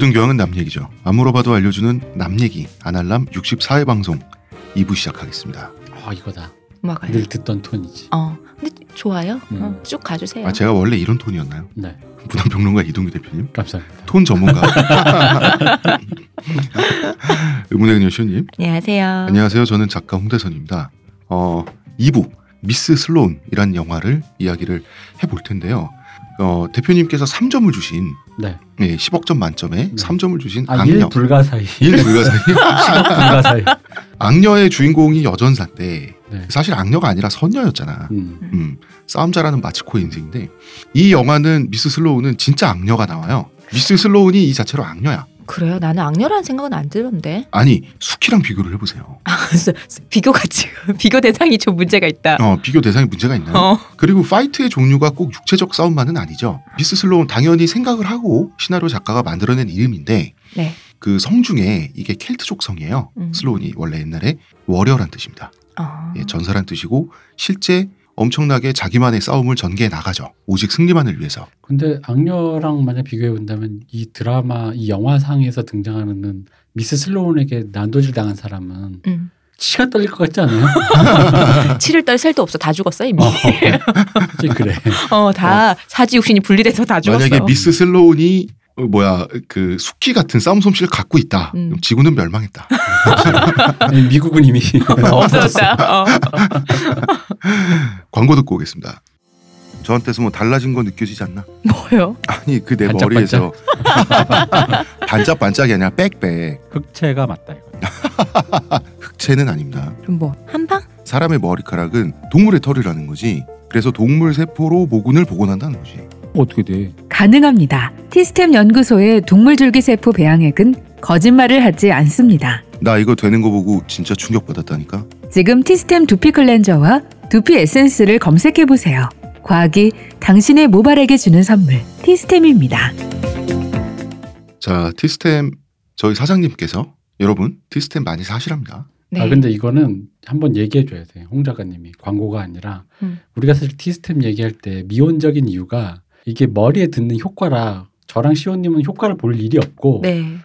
모든 교양은 남 얘기죠. 안 물어봐도 알려주는 남 얘기 아날람 64회 방송 2부 시작하겠습니다. 아 이거다. 뭐가요? 늘 듣던 톤이지. 어, 근데 좋아요. 음. 어, 쭉 가주세요. 아 제가 원래 이런 톤이었나요? 네, 부담평론가 이동규 대표님 감사합니다. 톤 전문가 의문의 그녀 시호님 안녕하세요. 안녕하세요. 저는 작가 홍대선입니다. 어 2부 미스 슬론이란 영화를 이야기를 해볼 텐데요. 어, 대표님께서 3점을 주신 네. 네, 10억 점 만점에 네. 3점을 주신 아, 일 악녀 불가사의. 일 불가사의 시각 불가사의. 악녀의 주인공이 여전사인데 네. 사실 악녀가 아니라 선녀였잖아. 음. 음, 싸움 잘하는 마치코의 인생인데 이 영화는 미스 슬로우는 진짜 악녀가 나와요. 미스 슬로우는 이 자체로 악녀야. 그래요? 나는 악녀라는 생각은 안 들었는데. 아니 수키랑 비교를 해보세요. 비교가 지금 비교 대상이 좀 문제가 있다. 어, 비교 대상에 문제가 있나요? 어. 그리고 fight의 종류가 꼭 육체적 싸움만은 아니죠. 미스 슬로운은 당연히 생각을 하고 시나리오 작가가 만들어낸 이름인데 네. 그 성 중에 이게 켈트족 성이에요. 음. 슬로운이 원래 옛날에 warrior란 뜻입니다. 어. 예, 전사란 뜻이고 실제 엄청나게 자기만의 싸움을 전개해 나가죠. 오직 승리만을 위해서. 근데 악녀랑 만약 비교해 본다면 이 드라마, 이 영화상에서 등장하는 미스 슬로운에게 난도질 당한 사람은 음. 치가 떨릴 것 같지 않아요? 치를 떨 셀도 없어. 다 죽었어 이미. 어, 그래. 어, 다 사지 육신이 분리돼서 다 죽었어. 만약에 미스 슬로운이 어, 뭐야 그 숙기 같은 싸움 솜씨를 갖고 있다. 음. 지구는 멸망했다. 미국은 이미 없어졌다. 어. 광고 듣고 오겠습니다. 저한테서 뭐 달라진 거 느껴지지 않나? 뭐요? 아니 그 내? 머리에서 반짝반짝이 아니라 빽빽 흑채가 맞다 이거. 흑채는 아닙니다. 그럼 뭐 한방? 사람의 머리카락은 동물의 털이라는 거지. 그래서 동물 세포로 모근을 복원한다는 거지. 어떻게 돼? 가능합니다. 티스템 연구소의 동물줄기세포 배양액은 거짓말을 하지 않습니다. 나 이거 되는 거 보고 진짜 충격받았다니까. 지금 티스템 두피 클렌저와 두피 에센스를 검색해 보세요. 과학이 당신의 모발에게 주는 선물 티스템입니다. 자 티스템 저희 사장님께서 여러분 티스템 많이 사시랍니다. 네. 아 근데 이거는 한번 얘기해 줘야 돼. 홍 작가님이 광고가 아니라 음. 우리가 사실 티스템 얘기할 때 미온적인 이유가 이게 머리에 듣는 효과라 저랑 시온님은 효과를 볼 일이 없고 네.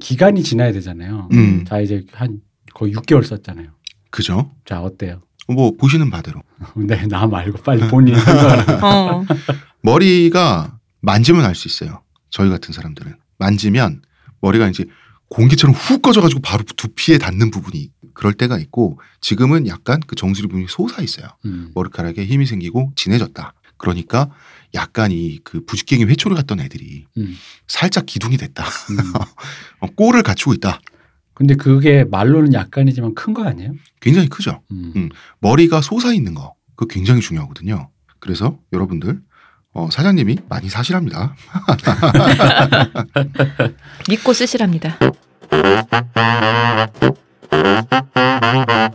기간이 지나야 되잖아요. 음 자 이제 한 거의 6개월 썼잖아요. 그죠? 자 어때요? 뭐 보시는 바대로 네, 나 말고 빨리 본인이 생각하라. 어. 머리가 만지면 알 수 있어요. 저희 같은 사람들은 만지면 머리가 이제 공기처럼 훅 꺼져가지고 바로 두피에 닿는 부분이 그럴 때가 있고 지금은 약간 그 정수리 부분이 솟아 있어요. 음. 머리카락에 힘이 생기고 진해졌다. 그러니까 약간 이 그 부직갱이 회초리 같던 애들이 음. 살짝 기둥이 됐다. 음. 어, 꼴을 갖추고 있다. 근데 그게 말로는 약간이지만 큰 거 아니에요? 굉장히 크죠. 음. 음. 머리가 솟아 있는 거. 그거 굉장히 중요하거든요. 그래서 여러분들 어, 사장님이 많이 사실합니다. 믿고 쓰시랍니다.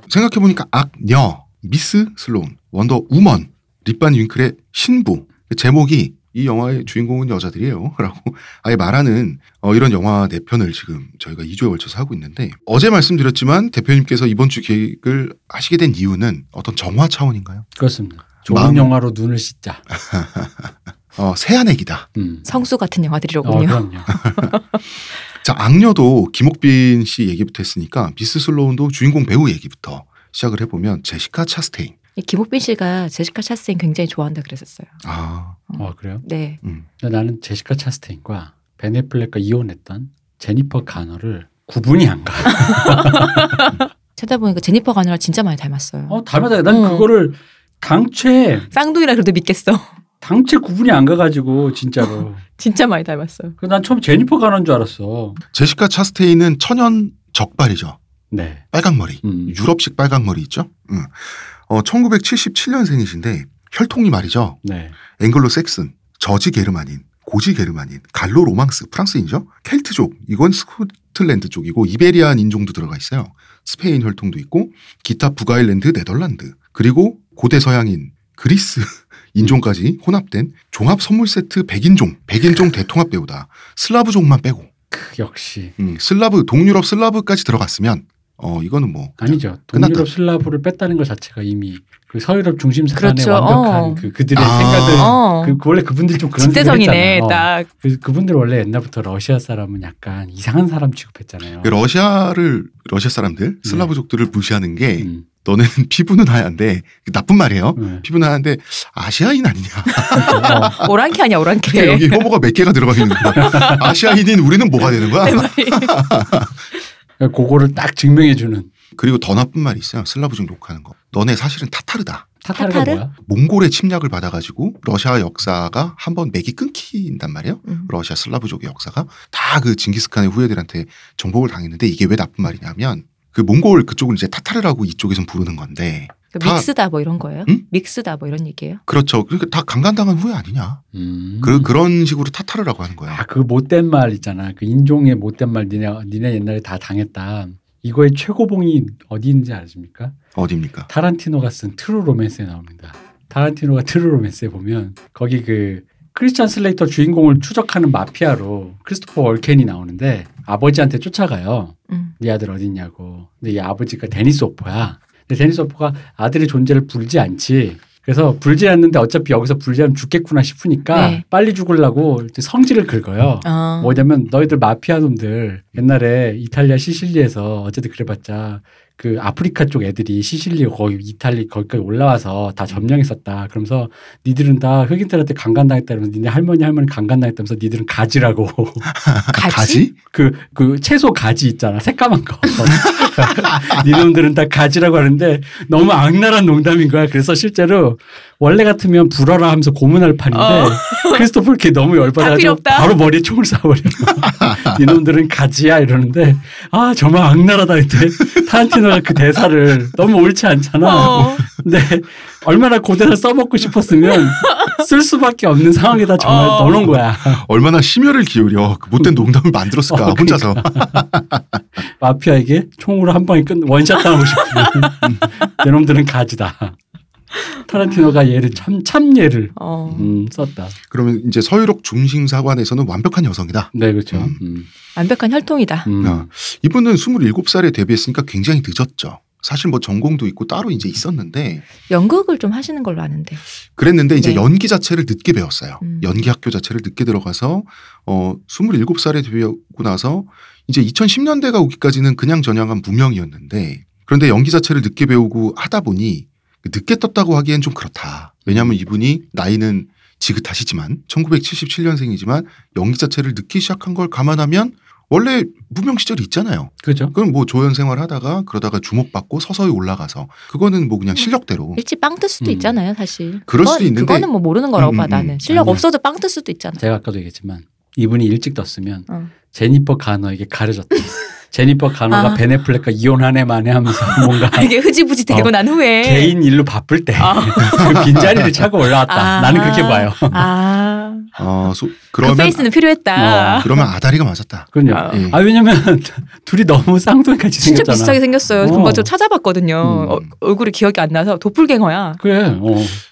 생각해보니까 악녀, 미스 슬로운, 원더 우먼, 립반 윙클의 신부. 제목이 이 영화의 주인공은 여자들이에요. 라고 아예 말하는 어, 이런 영화 네 편을 지금 저희가 2주에 걸쳐서 하고 있는데 어제 말씀드렸지만 대표님께서 이번 주 계획을 하시게 된 이유는 어떤 정화 차원인가요? 그렇습니다. 좋은 마음- 영화로 눈을 씻자. 어, 새한액이다. 음. 성수 같은 어, 영화들이로군요. 그럼요. 자, 악녀도 김옥빈 씨 얘기부터 했으니까 미스 슬로운도 주인공 배우 얘기부터 시작을 해보면 제시카 차스테인. 이 김옥빈 씨가 제시카 차스틴 굉장히 좋아한다 그랬었어요. 아, 어, 그래요? 네. 음. 근데 나는 제시카 차스테인과 베네플렉과 이혼했던 제니퍼 가너를 구분이 안 가. 찾아보니까 제니퍼 가너랑 진짜 많이 닮았어요. 어, 닮았다. 난 음. 그거를 당최 쌍둥이라 그래도 믿겠어. 당최 구분이 안 가가지고 진짜로. 진짜 많이 닮았어요. 그난 처음 제니퍼 가너인 줄 알았어. 제시카 차스테인은 천연 적발이죠. 네. 빨강 머리. 음. 유럽식 빨강 머리 있죠? 응. 어, 1977년생이신데 혈통이 말이죠. 네. 앵글로 색슨, 저지 게르만인, 고지 게르만인, 갈로 로망스, 프랑스인죠? 켈트족, 이건 스코틀랜드 쪽이고 이베리안 인종도 들어가 있어요. 스페인 혈통도 있고 기타 북아일랜드, 네덜란드, 그리고 고대 서양인, 그리스 인종까지 혼합된 종합 선물 세트 100인종, 100인종 대통합 배우다. 슬라브족만 빼고 그 역시. 음, 슬라브 동유럽 슬라브까지 들어갔으면 어 이거는 뭐 아니죠. 끝났다. 동유럽 슬라브를 뺐다는 것 자체가 이미 그 서유럽 중심 사관의 그렇죠. 완벽한 어. 그 그들의 아. 생각을 어. 그, 그 원래 그분들이 좀 그런 했잖아요. 딱. 그 그분들 원래 옛날부터 러시아 사람은 약간 이상한 사람 취급했잖아요. 그 러시아를 러시아 사람들 슬라브족들을 무시하는 게 네. 음, 너는 피부는 하얀데 나쁜 말이에요. 네. 피부는 하얀데 아시아인 아니냐? 어, 오랑캐 아니야 오랑캐. 여기 혐오가 몇 개가 들어가 있는 거야. 아시아인인 우리는 뭐가 되는 거야? 그거를 딱 증명해 주는 그리고 더 나쁜 말이 있어요. 슬라브족 욕하는 거. 너네 사실은 타타르다. 타타르가 타타르? 뭐야? 몽골의 침략을 받아가지고 러시아 역사가 한번 맥이 끊긴단 말이에요. 음. 러시아 슬라브족의 역사가 다 그 징기스칸의 후예들한테 정복을 당했는데 이게 왜 나쁜 말이냐면 그 몽골 그쪽은 이제 타타르라고 이쪽에선 부르는 건데 그 다- 믹스다 뭐 이런 거예요? 응? 믹스다 뭐 이런 얘기예요? 그렇죠. 그러니까 다 강간당한 후예 아니냐. 음. 그 그런 식으로 타타르라고 하는 거야. 아, 그 못된 말 있잖아. 그 인종의 못된 말 니네 니네 옛날에 다 당했다. 이거의 최고봉이 어디 있는지 아십니까? 어디입니까? 타란티노가 쓴 True Romance에 나옵니다. 타란티노가 True Romance에 보면 거기 그 크리스찬 슬레이터 주인공을 추적하는 마피아로 크리스토퍼 월켄이 나오는데 아버지한테 쫓아가요. 음. 네 아들 어딨냐고. 근데 이 아버지가 데니스 호퍼야. 호퍼가 아들의 존재를 불지 않지. 그래서 불지 않는데 어차피 여기서 불지하면 죽겠구나 싶으니까 네. 빨리 죽으려고 이제 성질을 긁어요. 어. 뭐냐면 너희들 마피아 놈들 옛날에 이탈리아 시실리에서 어쨌든 그래봤자 그 아프리카 쪽 애들이 시실리 거기 이탈리 거기까지 올라와서 다 점령했었다. 그러면서 니들은 다 흑인들한테 강간당했다. 그러면서 니네 할머니 할머니 강간당했다면서 니들은 가지라고 가지? 그, 그 채소 가지 있잖아. 새까만 거. 니놈들은 다 가지라고 하는데 너무 악랄한 농담인 거야. 그래서 실제로 원래 같으면 불어라 하면서 고문할 판인데 어. 크리스토퍼 이렇게 너무 열받아가지고. 바로 머리에 총을 쏴버려. 니놈들은 가지야 이러는데 아 정말 악랄하다 그때 타란티노가 그 대사를 너무 옳지 않잖아. 어. 근데 얼마나 고대를 써먹고 싶었으면 쓸 수밖에 없는 상황에다 정말 어. 넣어놓은 거야. 얼마나 심혈을 기울여 그 못된 농담을 만들었을까 어, 혼자서. 마피아에게 총으로 한 방에 끝 원샷 당하고 싶으면 내 놈들은 가지다. 타란티노가 얘를 참, 참 얘를 어. 음, 썼다. 그러면 이제 서유럽 중심사관에서는 완벽한 여성이다. 네, 그렇죠. 음. 음. 완벽한 혈통이다. 음. 야, 이분은 27살에 데뷔했으니까 굉장히 늦었죠. 사실 뭐 전공도 있고 따로 이제 있었는데 연극을 좀 하시는 걸로 아는데. 그랬는데 이제 네. 연기 자체를 늦게 배웠어요. 음. 연기 학교 자체를 늦게 들어가서 어 27살에 데뷔하고 나서 이제 2010년대가 오기까지는 그냥 전향한 무명이었는데 그런데 연기 자체를 늦게 배우고 하다 보니 늦게 떴다고 하기엔 좀 그렇다. 왜냐하면 이분이 나이는 지긋하시지만 1977년생이지만 연기 자체를 늦게 시작한 걸 감안하면 원래 무명 시절이 있잖아요. 그죠. 그럼 뭐 조연 생활 하다가 그러다가 주목받고 서서히 올라가서 그거는 뭐 그냥 실력대로 일찍 빵 뜰 수도 음. 있잖아요, 사실. 그럴 그건- 수도 있는데 그거는 뭐 모르는 거라고 음, 봐 음, 나는. 음. 실력 아니야. 없어도 빵 뜰 수도 있잖아. 제가 아까도 얘기했지만 이분이 일찍 떴으면 어. 제니퍼 가너에게 가려졌다. 제니퍼 가너가 아. 베네플렉과 이혼하네 만에 하면서 뭔가 이게 흐지부지 되고 어. 난 후에 개인 일로 바쁠 때 아. 그 빈자리를 차고 올라왔다. 아. 나는 그렇게 봐요. 아, 어, 소- 그 그러면 페이스는 필요했다. 어. 그러면 아다리가 맞았다. 그럼요. 아. 예. 아 왜냐면 둘이 너무 쌍둥이같이 진짜 생겼잖아. 비슷하게 생겼어요. 어. 금방 저 찾아봤거든요. 음. 어, 얼굴이 기억이 안 나서 도플갱어야. 그래.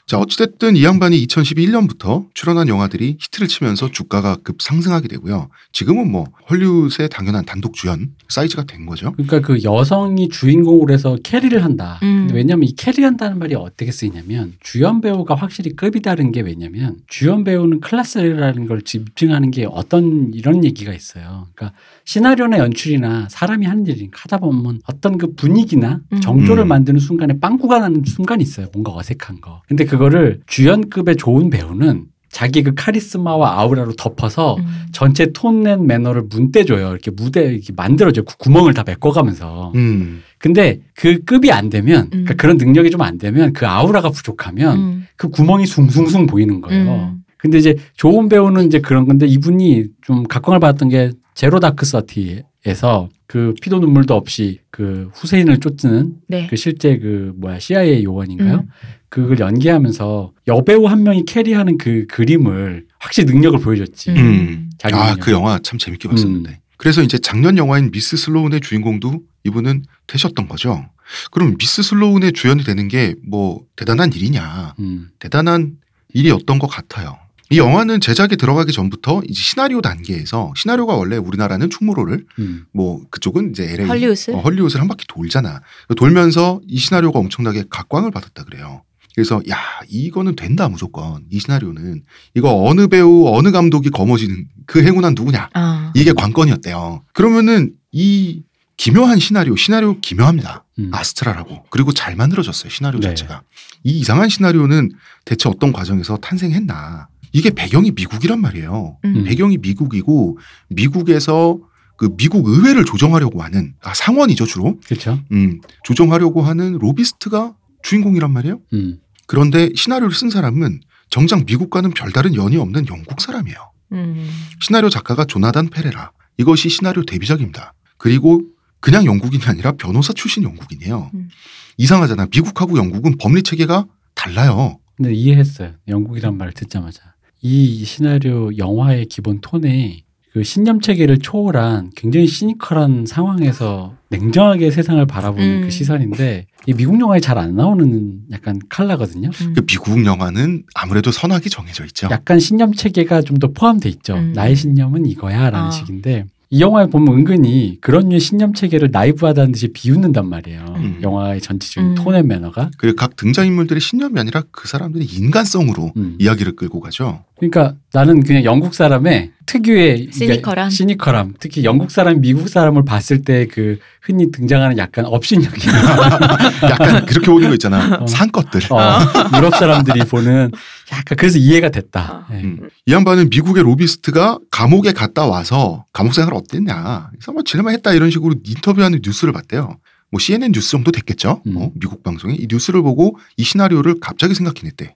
어. 자, 어찌됐든 이 양반이 2012년부터 출연한 영화들이 히트를 치면서 주가가 급 상승하게 되고요. 지금은 뭐 헐리우드의 당연한 단독 주연 사이즈가 된 거죠. 그러니까 그 여성이 주인공으로 해서 carry를 한다. 음. 근데 왜냐면 이 carry한다는 말이 어떻게 쓰이냐면 주연 배우가 확실히 급이 다른 게 왜냐면 주연 배우는 클래스라는 걸 집중하는 게 어떤 이런 얘기가 있어요. 그러니까 시나리오나 연출이나 사람이 하는 일이 하다 보면 어떤 그 분위기나 음. 정조를 음. 만드는 순간에 빵꾸가 나는 순간이 있어요. 뭔가 어색한 거. 근데 그거를 주연급의 좋은 배우는 자기 그 카리스마와 아우라로 덮어서 음. 전체 tone and manner를 문대줘요. 이렇게 무대 이렇게 만들어줘요. 그 구멍을 다 메꿔가면서. 음. 근데 그 급이 안 되면, 그러니까 음. 그런 능력이 좀 안 되면 그 아우라가 부족하면 음. 그 구멍이 숭숭숭 보이는 거예요. 음. 근데 이제 좋은 배우는 이제 그런 건데 이분이 좀 각광을 받았던 게 제로 다크 서티에서 그 피도 눈물도 없이 그 후세인을 쫓는 네. 그 실제 그 뭐야 CIA 요원인가요? 음. 그걸 연기하면서 여배우 한 명이 carry하는 그 그림을 확실히 능력을 보여줬지. 음. 음. 자기 아, 능력. 그 영화 참 재밌게 봤었는데. 음. 그래서 이제 작년 영화인 미스 슬로운의 주인공도 이분은 되셨던 거죠. 그럼 미스 슬로운의 주연이 되는 게 뭐 대단한 일이냐? 음. 대단한 일이었던 것 같아요. 이 영화는 제작에 들어가기 전부터 이제 시나리오 단계에서 시나리오가 원래 우리나라는 충무로를 음. 뭐 그쪽은 이제 LA 헐리우드? 어, 헐리우드를 한 바퀴 돌잖아. 돌면서 이 시나리오가 엄청나게 각광을 받았다 그래요. 그래서 야 이거는 된다 무조건 이 시나리오는 이거 어느 배우 어느 감독이 거머쥐는 그 행운한 누구냐 아. 이게 관건이었대요. 그러면은 이 기묘한 시나리오 시나리오 기묘합니다. 음. 아스트라라고 그리고 잘 만들어졌어요 시나리오 네. 자체가 이 이상한 시나리오는 대체 어떤 과정에서 탄생했나 이게 배경이 미국이란 말이에요. 음. 배경이 미국이고 미국에서 그 미국 의회를 조정하려고 하는 아, 상원이죠 주로 그렇죠. 음, 조정하려고 하는 로비스트가 주인공이란 말이에요. 음. 그런데 시나리오를 쓴 사람은 정작 미국과는 별다른 연이 없는 영국 사람이에요. 음. 시나리오 작가가 조나단 페레라. 이것이 시나리오 데뷔작입니다. 그리고 그냥 영국인이 아니라 변호사 출신 영국인이에요. 음. 이상하잖아. 미국하고 영국은 법리 체계가 달라요. 근데 이해했어요. 영국이란 말을 듣자마자. 이 시나리오 영화의 기본 톤에 그 신념 체계를 초월한 굉장히 시니컬한 상황에서 냉정하게 세상을 바라보는 음. 그 시선인데 이 미국 영화에 잘 안 나오는 약간 칼라거든요. 음. 그 미국 영화는 아무래도 선악이 정해져 있죠. 약간 신념 체계가 좀 더 포함돼 있죠. 음. 나의 신념은 이거야라는 아. 식인데 이 영화에 보면 은근히 그런 류의 신념 체계를 나이브하다는 듯이 비웃는단 말이에요. 음. 영화의 전체적인 음. 톤의 매너가. 그리고 각 등장인물들의 신념이 아니라 그 사람들의 인간성으로 음. 이야기를 끌고 가죠. 그러니까 나는 그냥 영국 사람의 특유의 시니컬함. 시니컬함. 특히 영국 사람, 미국 사람을 봤을 때 그 흔히 등장하는 약간 업신여기. 약간 그렇게 오는 거 있잖아. 어. 산 것들. 어, 유럽 사람들이 보는 약간 그래서 이해가 됐다. 예. 음. 이 양반은 미국의 로비스트가 감옥에 갔다 와서 감옥 생활 어땠냐. 그래서 뭐 지낼만 했다 이런 식으로 인터뷰하는 뉴스를 봤대요. 뭐 CNN 뉴스 정도 됐겠죠. 음. 어, 미국 방송에 이 뉴스를 보고 이 시나리오를 갑자기 생각해냈대.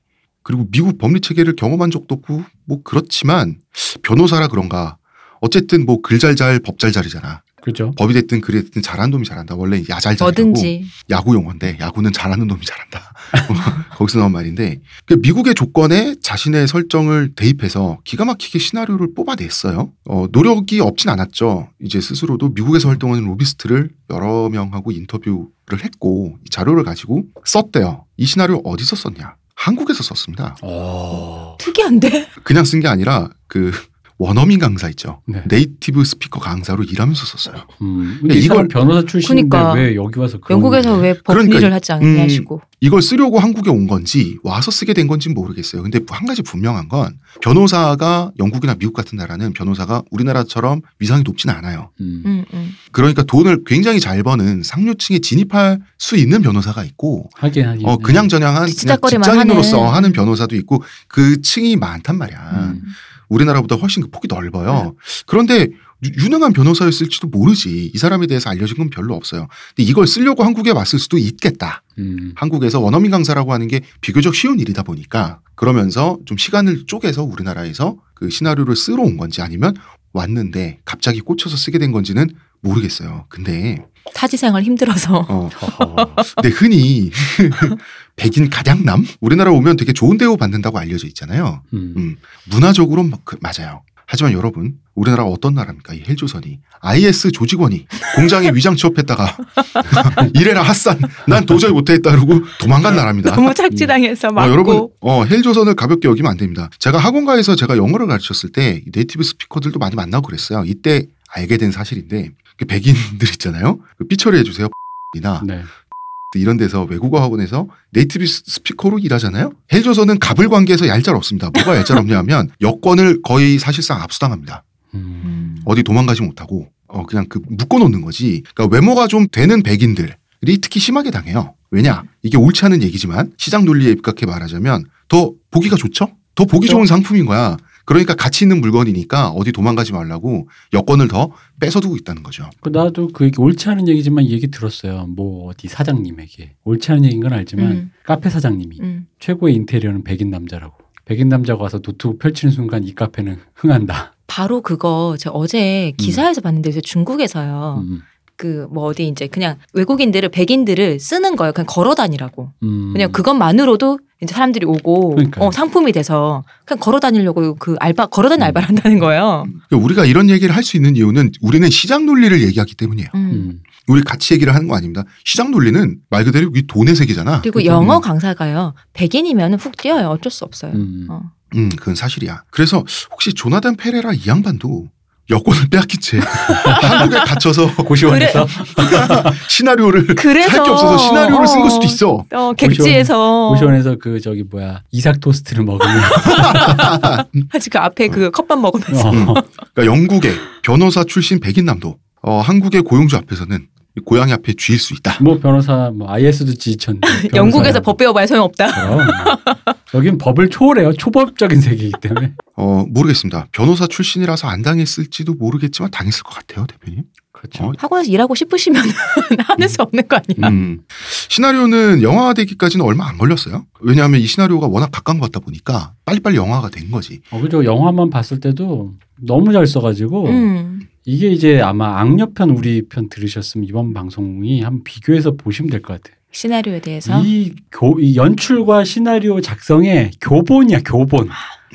그리고 미국 법리 체계를 경험한 적도 없고 뭐 그렇지만 변호사라 그런가. 어쨌든 뭐 글 잘잘 법 잘 잘이잖아. 그죠? 법이 됐든 글이 됐든 잘하는 놈이 잘한다. 원래 야잘잘이라고 뭐든지. 야구 용어인데 야구는 잘하는 놈이 잘한다. 거기서 나온 말인데 그 미국의 조건에 자신의 설정을 대입해서 기가 막히게 시나리오를 뽑아냈어요. 어, 노력이 없진 않았죠. 이제 스스로도 미국에서 활동하는 로비스트를 여러 명하고 인터뷰를 했고 이 자료를 가지고 썼대요. 이 시나리오 어디서 썼냐? 한국에서 썼습니다. 어. 특이한데? 그냥 쓴 게 아니라 그 원어민 강사 있죠. 네. 네이티브 스피커 강사로 일하면서 썼어요. 음. 근데 이걸- 변호사 출신인데 그러니까. 왜 여기 와서 그런 영국에서 왜 그러니까 법리를 하지 않냐 음, 하시고. 이걸 쓰려고 한국에 온 건지 와서 쓰게 된 건지 모르겠어요. 근데 한 가지 분명한 건 변호사가 영국이나 미국 같은 나라는 변호사가 우리나라처럼 위상이 높지는 않아요. 음. 음, 음. 그러니까 돈을 굉장히 잘 버는 상류층에 진입할 수 있는 변호사가 있고 하긴 하긴. 어 그냥 저냥 한 그냥 찌찌작거리만 직장인으로서 하는. 하는 변호사도 있고 그 층이 많단 말이야. 음. 우리나라보다 훨씬 그 폭이 넓어요. 그런데 유- 유능한 변호사였을지도 모르지. 이 사람에 대해서 알려진 건 별로 없어요. 근데 이걸 쓰려고 한국에 왔을 수도 있겠다. 음. 한국에서 원어민 강사라고 하는 게 비교적 쉬운 일이다 보니까 그러면서 좀 시간을 쪼개서 우리나라에서 그 시나리오를 쓰러 온 건지 아니면 왔는데 갑자기 꽂혀서 쓰게 된 건지는 모르겠어요. 근데 타지 생활 힘들어서. 어. 근데 흔히 백인 가량남 우리나라 오면 되게 좋은 대우 받는다고 알려져 있잖아요. 음. 음, 문화적으로 막 그- 맞아요. 하지만 여러분, 우리나라가 어떤 나라입니까? 이 헬조선이 IS 조직원이 공장에 위장 취업했다가 이래라 핫산, 난 도저히 못하겠다 그러고 도망간 나라입니다. 너무 착지당해서 어, 맞고. 여러분, 어, 헬조선을 가볍게 여기면 안 됩니다. 제가 학원가에서 제가 영어를 가르쳤을 때이 네이티브 스피커들도 많이 만나고 그랬어요. 이때 알게 된 사실인데 그 백인들 있잖아요. 그 삐처리 해 주세요. 이나 네. 이런 데서 외국어 학원에서 native s- speaker로 일하잖아요. 헬조선은 갑을 관계에서 얄짤 없습니다. 뭐가 얄짤 없냐면 여권을 거의 사실상 압수당합니다. 음. 음. 어디 도망가지 못하고 어 그냥 그 묶어놓는 거지. 그러니까 외모가 좀 되는 백인들이 특히 심하게 당해요. 왜냐 이게 옳지 않은 얘기지만 시장 논리에 입각해 말하자면 더 보기가 좋죠. 더 보기 그렇죠. 좋은 상품인 거야. 그러니까 가치 있는 물건이니까 어디 도망가지 말라고 여권을 더 뺏어두고 있다는 거죠. 그 나도 그 얘기 옳지 않은 얘기지만 이 얘기 들었어요. 뭐 어디 사장님에게 옳지 않은 얘기인 건 알지만 음. 카페 사장님이 음. 최고의 인테리어는 백인 남자라고. 백인 남자가 와서 노트북 펼치는 순간 이 카페는 흥한다. 바로 그거 제가 어제 기사에서 봤는데 요새 중국에서요. 음. 그뭐 어디 이제 그냥 외국인들을 백인들을 쓰는 거예요. 그냥 걸어 다니라고. 음. 그냥 그것만으로도 이제 사람들이 오고 그러니까요. 어, 상품이 돼서 그냥 걸어 다니려고 그 알바 걸어 다니는 음. 알바를 한다는 거예요. 그러니까 우리가 이런 얘기를 할 수 있는 이유는 우리는 시장 논리를 얘기하기 때문이에요. 음. 음. 우리 가치 얘기를 하는 거 아닙니다. 시장 논리는 말 그대로 이 돈의 세계잖아. 그리고. 영어 음. 강사가요. 백인이면 훅 뛰어요. 어쩔 수 없어요. 음. 어. 음, 그건 사실이야. 그래서 혹시 조나단 페레라 이 양반도 여권을 빼앗긴 채 한국에 갇혀서 고시원에서? 시나리오를 그래서 할 게 없어서 시나리오를 쓴걸 수도 있어. 어, 객지에서. 고시원 에서 그 저기 뭐야 이삭 토스트를 먹으면. 아직 그 앞에 그 컵밥 먹으면서. 어. 그러니까 영국의 변호사 출신 백인 남도 어, 한국의 고용주 앞에서는 고양이 앞에 쥐일 수 있다. 뭐 변호사 뭐 IS도 지쳤는데 변호사야. 영국에서 법 배워봐야 소용없다. 그럼 여긴 법을 초월해요 초법적인 세계이기 때문에 어, 모르겠습니다. 변호사 출신이라서 안 당했을지도 모르겠지만 당했을 것 같아요, 대표님. 그렇죠. 어, 학원에서 일하고 싶으시면 하는 수 없는 거 아니야? 음. 시나리오는 영화화되기까지는 얼마 안 걸렸어요. 왜냐하면 이 시나리오가 워낙 가까웠다 보니까 빨리빨리 영화가 된 거지. 어, 그죠 영화만 봤을 때도 너무 잘 써가지고 음. 이게 이제 아마 악녀편 우리 편 들으셨으면 이번 방송이 한번 비교해서 보시면 될 것 같아요. 시나리오에 대해서 이, 교, 이 연출과 시나리오 작성의 교본이야 교본.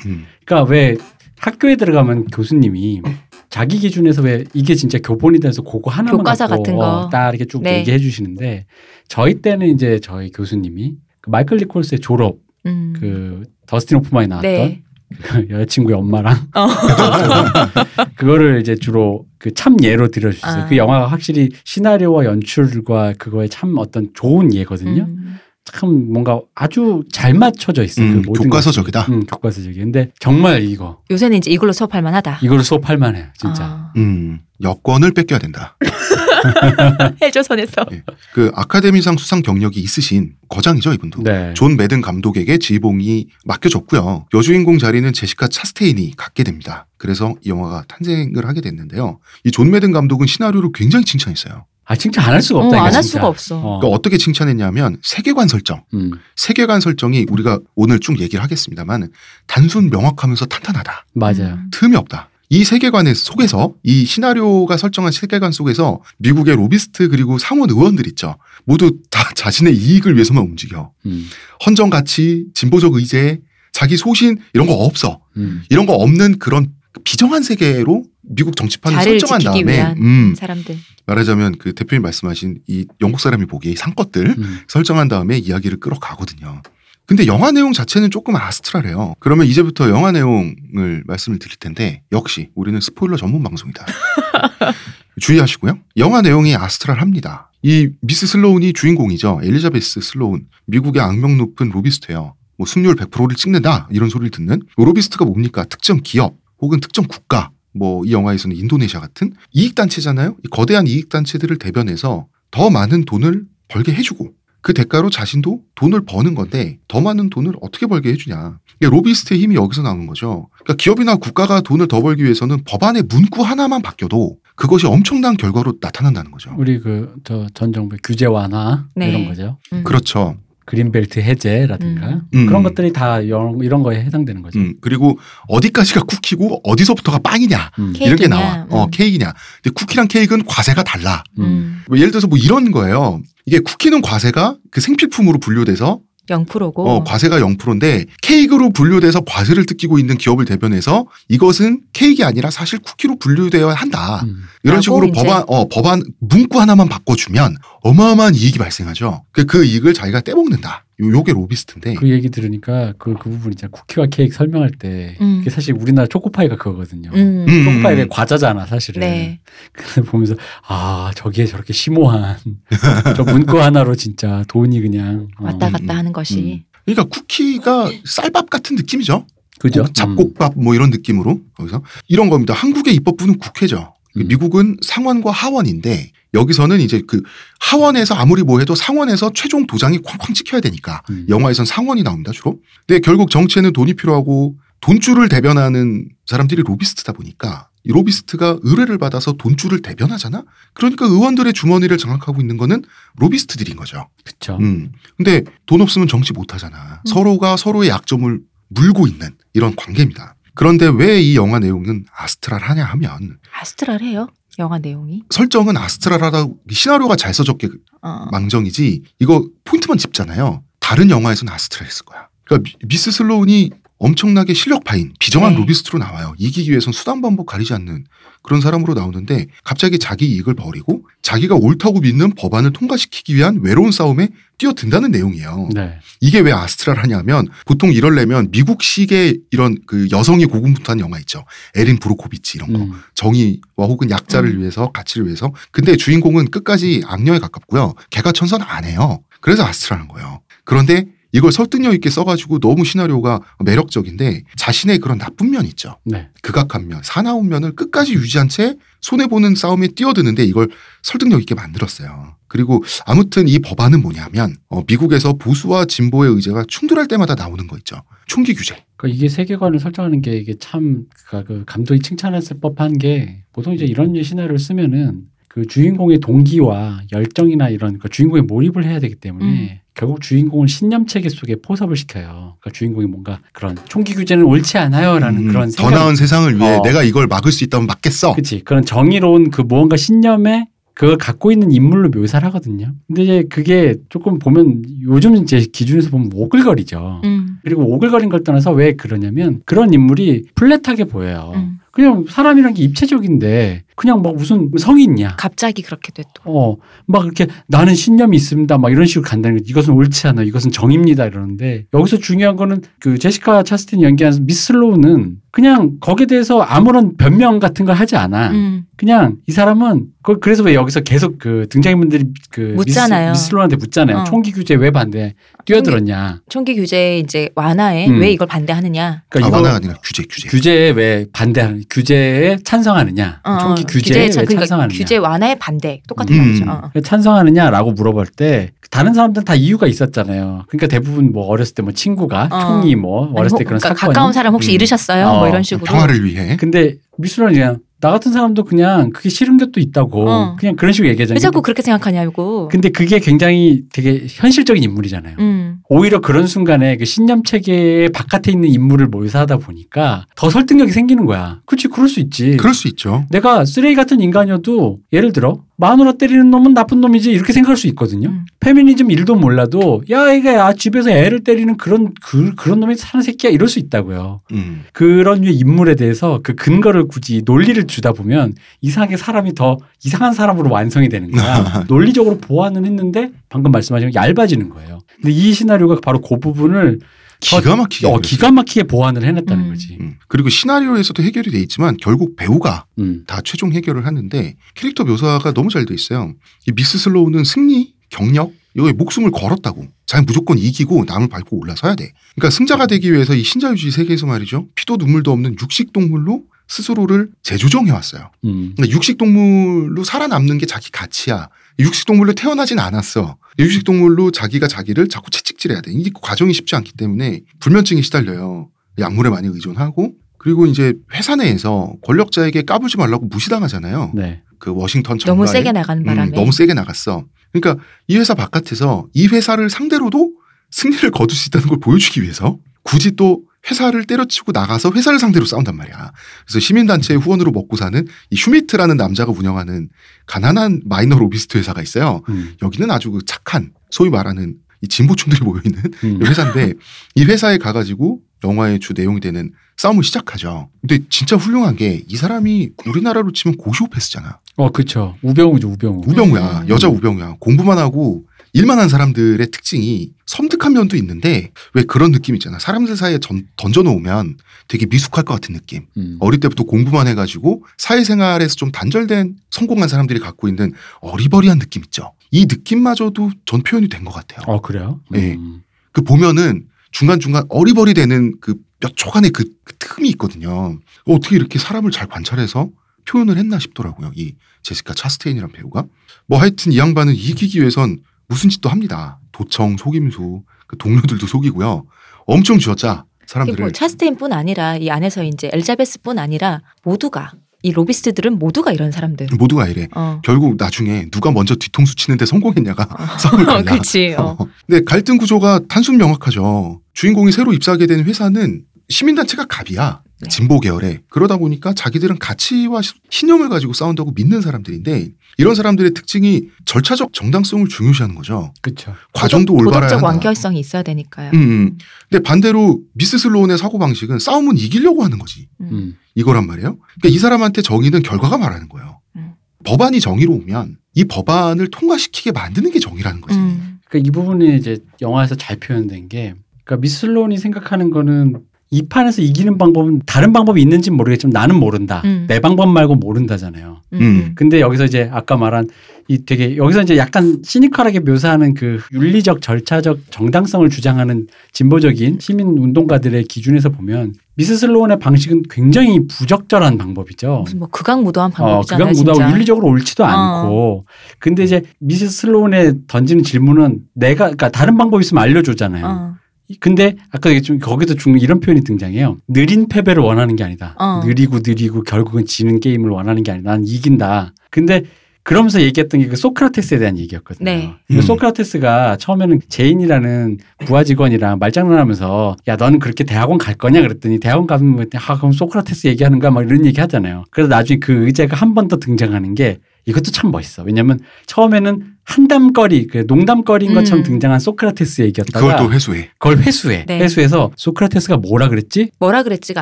음. 그러니까 왜 학교에 들어가면 교수님이 자기 기준에서 왜 이게 진짜 교본이다 해서 그거 하나만 교과서 갖고 같은 거. 어, 딱 이렇게 쭉 네. 얘기해 주시는데 저희 때는 이제 저희 교수님이 그 마이클 리콜스의 졸업 음. 그 더스틴 호프만이 나왔던 네. 그 여자친구의 엄마랑 어. 그거를 이제 주로 그 참 예로 들어주셨어요. 아. 그 영화가 확실히 시나리오와 연출과 그거에 참 어떤 좋은 예거든요. 음. 참 뭔가 아주 잘 맞춰져 있어요. 음, 그 모든 교과서적이다. 음, 교과서적이. 근데 정말 이거 요새는 이제 이걸로 수업할 만하다. 이걸 수업할 만해요, 진짜. 아. 음, 여권을 뺏겨야 된다. 헬조선에서 그 아카데미상 수상 경력이 있으신 거장이죠, 이분도. 네. 존 매든 감독에게 지휘봉이 맡겨졌고요. 여주인공 자리는 제시카 차스테인이 갖게 됩니다. 그래서 이 영화가 탄생을 하게 됐는데요. 이 존 매든 감독은 시나리오를 굉장히 칭찬했어요. 아 칭찬 안 할 수가 어, 없다. 이거 안할 진짜. 수가 없어. 어. 그러니까 어떻게 칭찬했냐면 세계관 설정. 음. 세계관 설정이 우리가 오늘 쭉 얘기를 하겠습니다만 단순 명확하면서 탄탄하다. 맞아요. 음. 틈이 없다. 이 세계관의 속에서 이 시나리오가 설정한 세계관 속에서 미국의 로비스트 그리고 상원 의원들 있죠. 모두 다 자신의 이익을 위해서만 움직여. 음. 헌정 가치, 진보적 의제, 자기 소신 이런 거 없어. 음. 이런 거 없는 그런 비정한 세계로 미국 정치판을 설정한 다음에 음, 사람들. 말하자면 그 대표님 말씀하신 이 영국 사람이 보기에 상것들 음. 설정한 다음에 이야기를 끌어가거든요. 근데 영화 내용 자체는 조금 astral해요. 그러면 이제부터 영화 내용을 말씀을 드릴 텐데 역시 우리는 스포일러 전문 방송이다. 주의하시고요. 영화 내용이 astral합니다. 이 미스 슬로운이 주인공이죠. 엘리자베스 슬로운. 미국의 악명 높은 로비스트예요. 뭐 승률 100%를 찍는다 이런 소리를 듣는 로비스트가 뭡니까? 특정 기업 혹은 특정 국가 뭐 이 영화에서는 인도네시아 같은 이익 단체잖아요. 이 거대한 이익 단체들을 대변해서 더 많은 돈을 벌게 해주고 그 대가로 자신도 돈을 버는 건데 더 많은 돈을 어떻게 벌게 해주냐. 이게 로비스트의 힘이 여기서 나오는 거죠. 그러니까 기업이나 국가가 돈을 더 벌기 위해서는 법안의 문구 하나만 바뀌어도 그것이 엄청난 결과로 나타난다는 거죠. 우리 그 저 전 정부의 규제 완화 네. 이런 거죠. 음. 그렇죠. 그린벨트 해제라든가 음. 그런 것들이 다 이런, 이런 거에 해당되는 거죠. 음, 그리고 어디까지가 쿠키고 어디서부터가 빵이냐 음. 이런 게 케이크냐. 나와. 어 음. 케이크냐. 근데 쿠키랑 케이크는 과세가 달라. 음. 음. 뭐 예를 들어서 뭐 이런 거예요. 이게 쿠키는 과세가 그 생필품으로 분류돼서 0%고 어, 과세가 0%인데 케이크로 분류돼서 과세를 뜯기고 있는 기업을 대변해서 이것은 케이크가 아니라 사실 쿠키로 분류되어야 한다. 음. 이런 식으로. 법안 어, 법안 문구 하나만 바꿔주면 어마어마한 이익이 발생하죠. 그, 그 이익을 자기가 떼먹는다. 요, 요게 로비스트인데. 그 얘기 들으니까 그, 그 부분 있잖아. 쿠키와 케이크 설명할 때 음. 그게 사실 우리나라 초코파이가 그거거든요. 음. 음. 초코파이가 과자잖아, 사실은. 네. 그래서 보면서 아 저기에 저렇게 심오한 저 문구 하나로 진짜 돈이 그냥 어, 왔다 음, 갔다 음. 하는 것이 그러니까 쿠키가 쌀밥 같은 느낌이죠. 그죠? 국- 잡곡밥 뭐 이런 느낌으로 거기서 이런 겁니다. 한국의 입법부는 국회죠. 음. 미국은 상원과 하원인데 여기서는 이제 그 하원에서 아무리 뭐 해도 상원에서 최종 도장이 쾅쾅 찍혀야 되니까 음. 영화에선 상원이 나옵니다 주로. 근데 결국 정치에는 돈이 필요하고 돈줄을 대변하는 사람들이 로비스트다 보니까 이 로비스트가 의뢰를 받아서 돈줄을 대변하잖아. 그러니까 의원들의 주머니를 장악하고 있는 거는 로비스트들인 거죠. 그쵸. 음. 근데 돈 없으면 정치 못 하잖아. 음. 서로가 서로의 약점을 물고 있는 이런 관계입니다. 그런데 왜 이 영화 내용은 아스트랄 하냐 하면 astral 해요. 영화 내용이. 설정은 astral하다 시나리오가 잘 써졌기에 어. 망정이지 이거 포인트만 짚잖아요. 다른 영화에서는 astral했을 거야. 그러니까 미- 미스 슬로운이 엄청나게 실력파인 비정한 네. 로비스트로 나와요. 이기기 위해선 수단 방법 가리지 않는 그런 사람으로 나오는데 갑자기 자기 이익을 버리고 자기가 옳다고 믿는 법안을 통과시키기 위한 외로운 싸움에 뛰어든다는 내용이에요. 네. 이게 왜 astral 하냐면 보통 이럴려면 미국식의 이런 그 여성이 고군분투한 영화 있죠. 에린 브로코비치 이런 거. 음. 정의와 혹은 약자를 음. 위해서 가치를 위해서. 근데 주인공은 끝까지 악녀에 가깝고요. 개가 천선 안 해요. 그래서 아스트랄한 거예요. 그런데 이걸 설득력 있게 써가지고 너무 시나리오가 매력적인데 자신의 그런 나쁜 면 있죠. 네. 극악한 면, 사나운 면을 끝까지 유지한 채 손해보는 싸움에 뛰어드는데 이걸 설득력 있게 만들었어요. 그리고 아무튼 이 법안은 뭐냐면 어, 미국에서 보수와 진보의 의제가 충돌할 때마다 나오는 거 있죠. 총기 규제. 그러니까 이게 세계관을 설정하는 게 이게 참 그러니까 그 감독이 칭찬했을 법한 게 보통 이제 이런 시나리오를 쓰면은 그 주인공의 동기와 열정이나 이런 그 주인공에 몰입을 해야 되기 때문에 음. 결국 주인공을 신념 체계 속에 포섭을 시켜요. 그러니까 주인공이 뭔가 그런 총기 규제는 옳지 않아요라는 음, 그런 더 생각. 나은 세상을 위해 어. 내가 이걸 막을 수 있다면 막겠어. 그치 그런 정의로운 그 무언가 신념에 그걸 갖고 있는 인물로 묘사를 하거든요. 근데 이제 그게 조금 보면 요즘 제 기준에서 보면 오글거리죠. 음. 그리고 오글거린 걸 떠나서 왜 그러냐면 그런 인물이 플랫하게 보여요. 음. 그냥 사람이란 게 입체적인데 그냥 막 무슨 성이 있냐. 갑자기 그렇게 됐 또. 어, 막 이렇게 나는 신념이 있습니다. 막 이런 식으로 간다는 거. 이것은 옳지 않아. 이것은 정입니다. 이러는데 여기서 중요한 거는 그 제시카 차스틴 연기한 미스 슬로우는 그냥 거기에 대해서 아무런 변명 같은 걸 하지 않아. 음. 그냥 이 사람은 그- 그래서 왜 여기서 계속 그 등장인물들이 그 묻잖아요. 미스, 슬로우한테 묻잖아요. 어. 총기 규제 왜 반대? 뛰어들었냐. 총기 규제 이제 완화에 음. 왜 이걸 반대하느냐. 그러니까 아, 완화가 아니라 규제, 규제. 규제에 왜 반대하는 규제에 찬성하느냐 어, 총기 어. 규제에 찬- 왜 그러니까 찬성하느냐 규제 완화에 반대. 똑같은 음. 말이죠. 어. 왜 찬성하느냐라고 물어볼 때 다른 사람들은 다 이유가 있었잖아요. 그러니까 대부분 뭐 어렸을 때 뭐 친구가 어. 총이 뭐 아니, 어렸을 때 뭐, 그런 그러니까 사건이 가까운 사람 혹시 음. 잃으셨어요? 어, 뭐 이런 식으로. 평화를 위해. 근데 미술은 그냥 나 같은 사람도 그냥 그게 싫은 것도 있다고 어. 그냥 그런 식으로 얘기하잖아요. 왜 자꾸 그렇게 생각하냐고. 근데 그게 굉장히 되게 현실적인 인물이잖아요. 음. 오히려 그런 순간에 그 신념 체계 바깥에 있는 인물을 묘사하다 보니까 더 설득력이 생기는 거야. 그렇지, 그럴 수 있지. 그럴 수 있죠. 내가 쓰레기 같은 인간이어도 예를 들어 마누라 때리는 놈은 나쁜 놈이지 이렇게 생각할 수 있거든요. 음. 페미니즘 일도 몰라도 야 이게 야 집에서 애를 때리는 그런 그, 그런 놈이 사는 새끼야 이럴 수 있다고요. 음. 그런 류의 인물에 대해서 그 근거를 굳이 논리를 주다 보면 이상하게 사람이 더 이상한 사람으로 완성이 되는 거야. 논리적으로 보완은 했는데 방금 말씀하신 것 얇아지는 거예요. 근데 이 시나리오가 바로 그 부분을 더- 기가 막히게. 어. 기가 막히게 보완을 해냈다는 음. 거지. 음. 그리고 시나리오에서도 해결이 돼 있지만 결국 배우가 음. 다 최종 해결을 하는데 캐릭터 묘사가 너무 잘 돼 있어요. 이 미스 슬로우는 승리, 경력, 이거에 목숨을 걸었다고. 자기 무조건 이기고 남을 밟고 올라서야 돼. 그러니까 승자가 되기 위해서 이 신자유주의 세계에서 말이죠. 피도 눈물도 없는 육식 동물로 스스로를 재조정해 왔어요. 음. 그러니까 육식 동물로 살아남는 게 자기 가치야. 육식 동물로 태어나진 않았어. 육식 동물로 자기가 자기를 자꾸 채찍질해야 돼. 이 과정이 쉽지 않기 때문에 불면증에 시달려요. 약물에 많이 의존하고 그리고 이제 회사 내에서 권력자에게 까불지 말라고 무시당하잖아요. 네. 그 워싱턴 너무 정가에 세게 나가는 음, 바람에. 너무 세게 나갔어. 그러니까 이 회사 바깥에서 이 회사를 상대로도 승리를 거둘 수 있다는 걸 보여주기 위해서 굳이 또 회사를 때려치고 나가서 회사를 상대로 싸운단 말이야. 그래서 시민단체의 후원으로 먹고 사는 이 슈미트라는 남자가 운영하는 가난한 마이너 로비스트 회사가 있어요. 음. 여기는 아주 그 착한 소위 말하는 이 진보충들이 모여있는 음. 회사인데 이 회사에 가가지고 영화의 주 내용이 되는 싸움을 시작하죠. 근데 진짜 훌륭한 게 이 사람이 우리나라로 치면 고시오패스잖아. 어, 그쵸. 우병우죠, 우병우. 우병우야. 음. 여자 우병우야. 공부만 하고 일만 한 사람들의 특징이 섬뜩한 면도 있는데 왜 그런 느낌 있잖아. 사람들 사이에 전- 던져놓으면 되게 미숙할 것 같은 느낌. 음. 어릴 때부터 공부만 해가지고 사회생활에서 좀 단절된 성공한 사람들이 갖고 있는 어리버리한 느낌 있죠. 이 느낌마저도 전 표현이 된 것 같아요. 어, 그래요? 네. 음. 그 보면은 중간중간 어리버리 되는 그 몇 초간의 그, 그 틈이 있거든요. 어떻게 이렇게 사람을 잘 관찰해서 표현을 했나 싶더라고요. 이 제시카 차스테인이란 배우가. 뭐 하여튼 이 양반은 이기기 위해선 무슨 짓도 합니다. 도청, 속임수, 그 동료들도 속이고요. 엄청 이게 사람들을. 뭐 차스테인뿐 아니라 이 안에서 이제 엘자베스뿐 아니라 모두가 이 로비스트들은 모두가 이런 사람들. 모두가 이래. 어. 결국 나중에 누가 먼저 뒤통수 치는데 성공했냐가 어. 싸움을 걸려. 그렇지. 어. 어. 근데 갈등 구조가 단순 명확하죠. 주인공이 새로 입사하게 된 회사는 시민단체가 갑이야. 네. 진보 계열에. 그러다 보니까 자기들은 가치와 시- 신념을 가지고 싸운다고 믿는 사람들인데 이런 사람들의 특징이 절차적 정당성을 중요시하는 거죠. 그쵸. 과정도 도덕- 올바라야 도덕적 한다. 완결성이 있어야 되니까요. 음, 음. 근데 반대로 미스 슬로운의 사고 방식은 싸움은 이기려고 하는 거지. 음. 음. 이거란 말이에요. 그러니까 이 사람한테 정의는 결과가 말하는 거예요. 음. 법안이 정의로우면 이 법안을 통과시키게 만드는 게 정의라는 거지. 음. 그러니까 이 부분이 이제 영화에서 잘 표현된 게 그러니까 미슬론이 생각하는 거는 이 판에서 이기는 방법은 다른 방법이 있는지는 모르겠지만 나는 모른다. 음. 내 방법 말고 모른다잖아요. 음. 음. 근데 여기서 이제 아까 말한 이 되게 여기서 이제 약간 시니컬하게 묘사하는 그 윤리적 절차적 정당성을 주장하는 진보적인 시민 운동가들의 기준에서 보면 미스 슬로원의 방식은 굉장히 부적절한 방법이죠. 무슨 뭐 극악무도한 어, 방법이잖아요. 그건 무다고 진짜. 윤리적으로 옳지도 어. 않고. 근데 이제 미스 슬로운에 던지는 질문은 내가 그러니까 다른 방법 있으면 알려주잖아요. 어. 근데 아까 얘기했지만 거기도 중 이런 표현이 등장해요. 느린 패배를 원하는 게 아니다. 어. 느리고 느리고 결국은 지는 게임을 원하는 게 아니다. 난 이긴다. 근데 그러면서 얘기했던 게 그 소크라테스에 대한 얘기였거든요. 네. 그 음. 소크라테스가 처음에는 제인이라는 부하 직원이랑 말장난하면서 야 너는 그렇게 대학원 갈 거냐 그랬더니 대학원 가면 뭐, 아 그럼 소크라테스 얘기하는 거야 막 이런 얘기 하잖아요. 그래서 나중에 그 의제가 한 번 더 등장하는 게 이것도 참 멋있어. 왜냐면 처음에는 한담거리, 그 농담거리인 것처럼 음. 등장한 소크라테스 얘기였다가 그걸 또 회수해. 그걸 회수해. 네. 회수해서 소크라테스가 뭐라 그랬지? 뭐라 그랬지가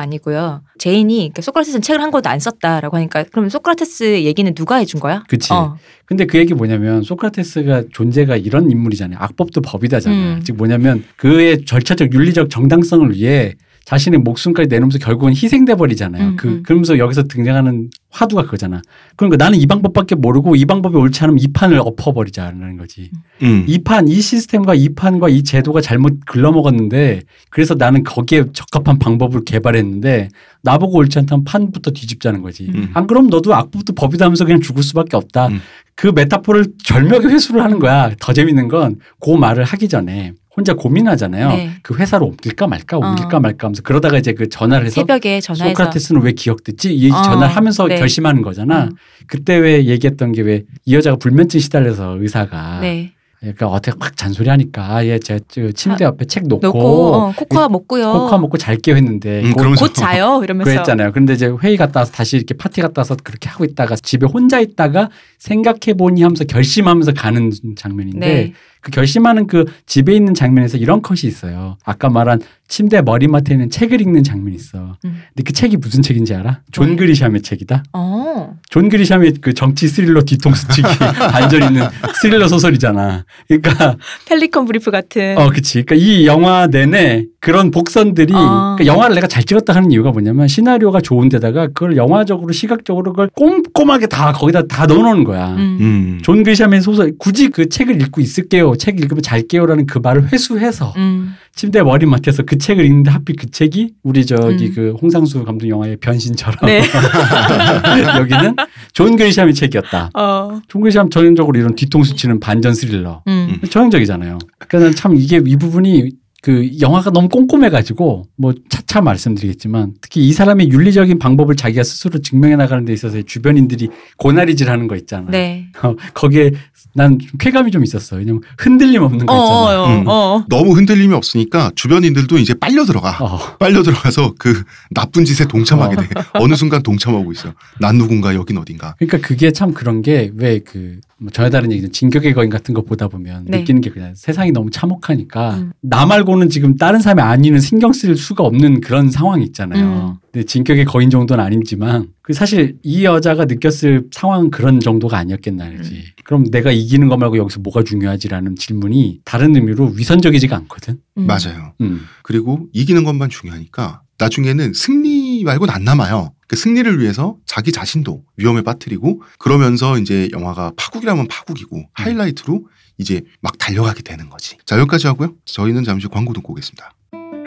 아니고요. 제인이 그러니까 소크라테스는 책을 한 권도 안 썼다라고 하니까 그럼 소크라테스 얘기는 누가 해준 거야? 그치. 어. 근데 그 얘기 뭐냐면 소크라테스가 존재가 이런 인물이잖아요. 악법도 법이다잖아요. 음. 즉 뭐냐면 그의 절차적 윤리적 정당성을 위해 자신의 목숨까지 내놓으면서 결국은 희생돼 버리잖아요. 음, 그 음. 그러면서 여기서 등장하는 화두가 그거잖아. 그러니까 나는 이 방법밖에 모르고 이 방법이 옳지 않으면 이 판을 엎어버리자는 거지. 음. 이 판, 이 시스템과 이 판과 이 제도가 잘못 글러먹었는데 그래서 나는 거기에 적합한 방법을 개발했는데 나보고 옳지 않다면 판부터 뒤집자는 거지. 음. 안 그럼 너도 악법도 법이다 하면서 그냥 죽을 수밖에 없다. 음. 그 메타포를 절묘하게 회수를 하는 거야. 더 재밌는 건 그 말을 하기 전에 혼자 고민하잖아요. 네. 그 회사로 옮길까 말까 옮길까 어. 말까 하면서 그러다가 이제 그 전화를 해서 새벽에 전화해서 소크라테스는 왜 기억됐지? 이 어, 전화를 하면서 네. 결심하는 거잖아. 음. 그때 왜 얘기했던 게 왜 이 여자가 불면증 시달려서 의사가 네. 그러니까 어떻게 막 잔소리하니까 얘제 침대 옆에 책 놓고, 놓고 어, 코코아 먹고요. 코코아 먹고 잘게요 했는데 음, 그- 그러면서 곧 자요 이러면서 그랬잖아요. 그런데 이제 회의 갔다 와서 다시 이렇게 파티 갔다 와서 그렇게 하고 있다가 집에 혼자 있다가 생각해 보니 하면서 결심하면서 가는 장면인데 네. 그 결심하는 그 집에 있는 장면에서 이런 컷이 있어요. 아까 말한 침대 머리맡에 있는 책을 읽는 장면이 있어. 음. 근데 그 책이 무슨 책인지 알아? 존 뭐예요? 그리샴의 책이다. 어. 존 그리샴의 그 정치 스릴러 뒤통수 치기 반전 있는 스릴러 소설이잖아. 그러니까 펠리컨 브리프 같은 어, 그치. 그러니까 이 영화 내내 그런 복선들이 아. 그러니까 영화를 내가 잘 찍었다 하는 이유가 뭐냐면 시나리오가 좋은데다가 그걸 영화적으로 시각적으로 그걸 꼼꼼하게 다 거기다 다 넣어놓은 거야. 음. 음. 존 그리샴의 소설 굳이 그 책을 읽고 있을게요. 책 읽으면 잘게요라는 그 말을 회수해서 음. 침대 머리맡에서 그 책을 읽는데 하필 그 책이 우리 저기 음. 그 홍상수 감독 영화의 변신처럼 네. 여기는 존 그리샴의 책이었다. 어. 존 그리샴 전형적으로 이런 뒤통수 치는 반전 스릴러. 음. 전형적이잖아요. 그러니까 참 이게 이 부분이 그 영화가 너무 꼼꼼해가지고 뭐 차차 말씀드리겠지만 특히 이 사람의 윤리적인 방법을 자기가 스스로 증명해 나가는 데 있어서 주변인들이 고나리질하는 거 있잖아. 네. 어, 거기에 난 좀 쾌감이 좀 있었어. 왜냐면 흔들림 없는 거 어, 있잖아. 어, 음. 어. 너무 흔들림이 없으니까 주변인들도 이제 빨려 들어가. 어. 빨려 들어가서 그 나쁜 짓에 동참하게 돼. 어느 순간 동참하고 있어. 난 누군가 여긴 어딘가. 그러니까 그게 참 그런 게 왜그 전혀 다른 얘기는 진격의 거인 같은 거 보다 보면 네. 느끼는 게 그냥 세상이 너무 참혹하니까 음. 나 말고는 지금 다른 사람이 아니는 신경 쓸 수가 없는 그런 상황이 있잖아요. 음. 근데 진격의 거인 정도는 아니지만 그 사실 이 여자가 느꼈을 상황은 그런 정도가 아니었겠나 음. 알지. 그럼 내가 이기는 거 말고 여기서 뭐가 중요하지라는 질문이 다른 의미로 위선적이지가 않거든. 음. 맞아요. 음. 그리고 이기는 것만 중요하니까 나중에는 승리 말고는 안 남아요. 그 승리를 위해서 자기 자신도 위험에 빠뜨리고 그러면서 이제 영화가 파국이라면 파국이고 하이라이트로 이제 막 달려가게 되는 거지. 자 여기까지 하고요. 저희는 잠시 광고 듣고 오겠습니다.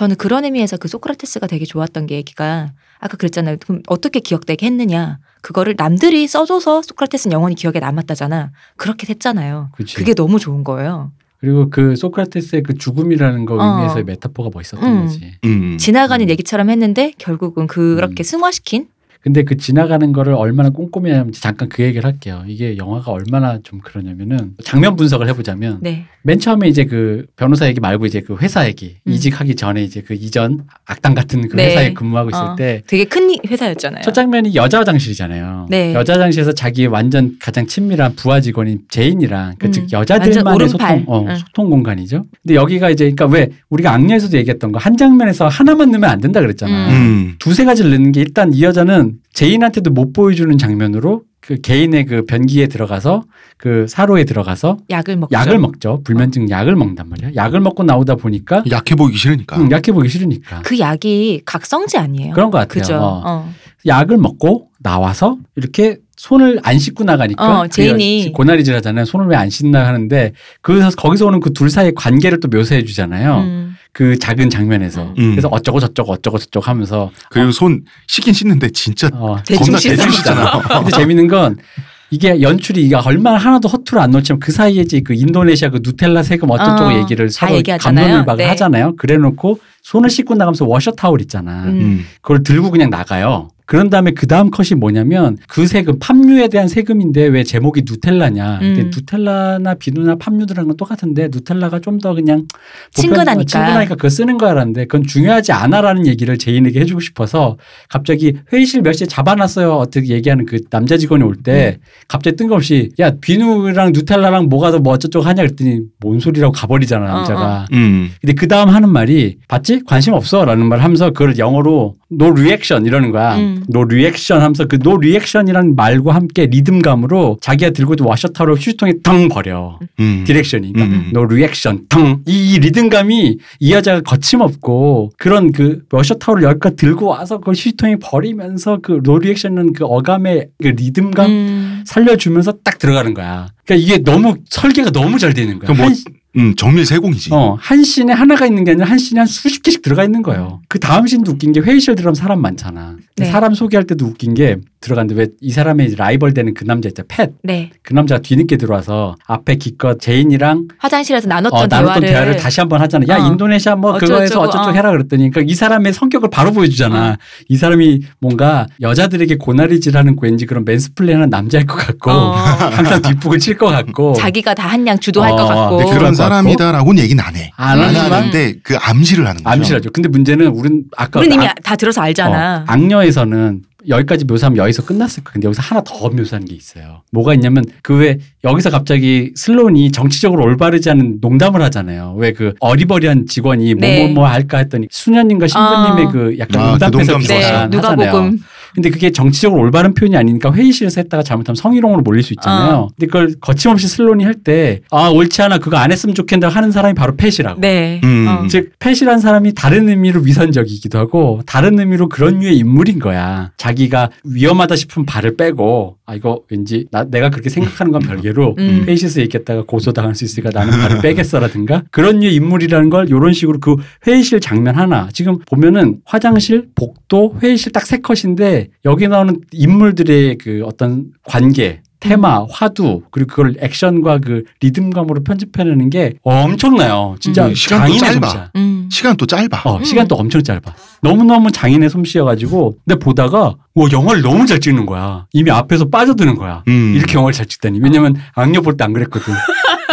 저는 그런 의미에서 그 소크라테스가 되게 좋았던 게 얘기가 아까 그랬잖아요. 그럼 어떻게 기억되게 했느냐. 그거를 남들이 써줘서 소크라테스는 영원히 기억에 남았다잖아. 그렇게 됐잖아요. 그치. 그게 너무 좋은 거예요. 그리고 그 소크라테스의 그 죽음이라는 거 어. 의미에서의 메타포가 멋있었던 음. 거지. 음. 지나가는 얘기처럼 했는데 결국은 그렇게 음. 승화시킨 근데 그 지나가는 거를 얼마나 꼼꼼히 하는지 잠깐 그 얘기를 할게요. 이게 영화가 얼마나 좀 그러냐면은 장면 분석을 해보자면 네. 맨 처음에 이제 그 변호사 얘기 말고 이제 그 회사 얘기 음. 이직하기 전에 이제 그 이전 악당 같은 그 네. 회사에 근무하고 있을 어. 때 되게 큰 회사였잖아요. 첫 장면이 여자 화장실이잖아요. 네. 여자 화장실에서 자기 완전 가장 친밀한 부하 직원인 제인이랑 그 음. 즉 여자들만의 소통. 어, 응. 소통 공간이죠. 근데 여기가 이제 그러니까 왜 우리가 악녀에서도 얘기했던 거 한 장면에서 하나만 넣으면 안 된다 그랬잖아. 음. 음. 두세 가지를 넣는 게 일단 이 여자는 제인한테도 못 보여주는 장면으로 그 개인의 그 변기에 들어가서 그 사로에 들어가서 약을 먹죠. 약을 먹죠. 불면증 약을 먹는단 말이야. 약을 먹고 나오다 보니까 약해 보이기 싫으니까. 응, 약해 보기 싫으니까. 그 약이 각성제 아니에요? 그런 것 같아요. 그죠. 어. 어. 약을 먹고 나와서 이렇게 손을 안 씻고 나가니까 어, 제인이. 그 고나리질 하잖아요. 손을 왜 안 씻나 하는데 그 거기서 오는 그 둘 사이의 관계를 또 묘사해 주잖아요. 음. 그 작은 장면에서. 음. 그래서 어쩌고 저쩌고 어쩌고 저쩌고 하면서 그리고 손 씻긴 씻는데 진짜 어, 대충 씻잖아. 근데 재밌는 건 이게 연출이 이게 얼마나 하나도 허투루 안 놓치면 그 사이에 이제 그 인도네시아 그 누텔라 세금 어쩌고 어, 얘기를 다 서로 얘기하잖아요. 감론을박을 네. 하잖아요. 그래 놓고 손을 씻고 나가면서 워셔 타올 있잖아. 음. 음. 그걸 들고 그냥 나가요. 그런 다음에 그 다음 컷이 뭐냐면 그 세금 팜유에 대한 세금인데 왜 제목이 누텔라냐. 근데 음. 누텔라나 비누나 팜유들랑 건 똑같은데 누텔라가 좀 더 그냥 친근하니까. 친근하니까 그거 쓰는 거야라는데 그건 중요하지 않아라는 얘기를 제인에게 해주고 싶어서 갑자기 회의실 몇 시에 잡아놨어요 어떻게 얘기하는 그 남자 직원이 올때 음. 갑자기 뜬금없이 야 비누랑 누텔라랑 뭐가 더 뭐 어쩌고 하냐 그랬더니 뭔 소리라고 가버리잖아 어, 남자가. 음. 근데 그 다음 하는 말이 봤지? 관심 없어 라는 말 하면서 그걸 영어로 no reaction 이러는 거야. 음. no reaction 하면서 그 no reaction이라는 말과 함께 리듬감으로 자기가 들고 있던 wash 타올로 휴지통에 탕 버려. 음. direction이. 그러니까 음. no reaction 탕. 이, 이 리듬감이 이 여자가 거침없고 그런 그 wash 타올을 여기까지 들고 와서 그 휴지통에 버리면서 그 no reaction은 그 어감의 그 리듬감 음. 살려주면서 딱 들어가는 거야. 그러니까 이게 너무 설계가 너무 잘 되는 거야. 그럼 뭐한 음, 정밀 세공이지. 어, 한 씬에 하나가 있는 게 아니라 한 씬에 한 수십 개씩 들어가 있는 거예요. 그 다음 씬도 웃긴 게 회의실 들어가면 사람 많잖아. 네. 사람 소개할 때도 웃긴 게 들어갔는데 왜 이 사람의 라이벌 되는 그 남자 있잖아. 팻. 네. 그 남자가 뒤늦게 들어와서 앞에 기껏 제인이랑 화장실에서 나눴던 어, 나눴던 대화를, 대화를 다시 한번 하잖아. 야, 어. 인도네시아 뭐 그거에서 어쩌고저쩌고, 어쩌고 어. 해라 그랬더니 그러니까 이 사람의 성격을 바로 보여주잖아. 어. 이 사람이 뭔가 여자들에게 고나리질하는 왠지 그런 mansplain하는 남자일 것 같고 어. 항상 뒷북을 칠 것 같고 자기가 다 한 양 주도할 어, 것 같고. 그런 사람이다라고는 얘기는 안 해. 안 안 하는데 그 암시를 하는 거죠. 암시라죠. 근데 문제는 우린 아까 우리는 이미 악- 다 들어서 알잖아. 어, 악녀에서는 여기까지 묘사하면 여기서 끝났을 거야. 근데 여기서 하나 더 묘사하는 게 있어요. 뭐가 있냐면 그 왜 여기서 갑자기 슬론이 정치적으로 올바르지 않은 농담을 하잖아요. 왜 그 어리버리한 직원이 네. 뭐뭐 뭐 할까 했더니 수녀님과 신부님의 어. 그 약간 아, 그 농담해서 농담 네, 좋았어요. 누가 하잖아요. 보금. 근데 그게 정치적으로 올바른 표현이 아니니까 회의실에서 했다가 잘못하면 성희롱으로 몰릴 수 있잖아요. 어. 근데 그걸 거침없이 슬론이 할 때 아 옳지 않아 그거 안 했으면 좋겠다 하는 사람이 바로 펫이라고. 네. 음. 어. 즉 펫이란 사람이 다른 의미로 위선적이기도 하고 다른 의미로 그런 류의 인물인 거야. 자기가 위험하다 싶은 발을 빼고 아 이거 왠지 나 내가 그렇게 생각하는 건 별개로 음. 회의실에서 얘기했다가 고소당할 수 있으니까 나는 발을 빼겠어라든가 그런 류의 인물이라는 걸 이런 식으로 그 회의실 장면 하나 지금 보면은 화장실, 복도, 회의실 딱 세 컷인데 여기 나오는 인물들의 그 어떤 관계 테마, 화두, 그리고 그걸 액션과 그 리듬감으로 편집해내는 게 엄청나요. 진짜 음, 시간도 장인의 짧아. 솜씨야. 음. 시간 또 짧아. 어, 음. 시간도 엄청 짧아. 너무 너무 장인의 솜씨여가지고, 근데 보다가, 와, 영화를 너무 잘 찍는 거야. 이미 앞에서 빠져드는 거야. 음. 이렇게 영화를 잘 찍다니. 왜냐면 악녀 볼 때 안 그랬거든.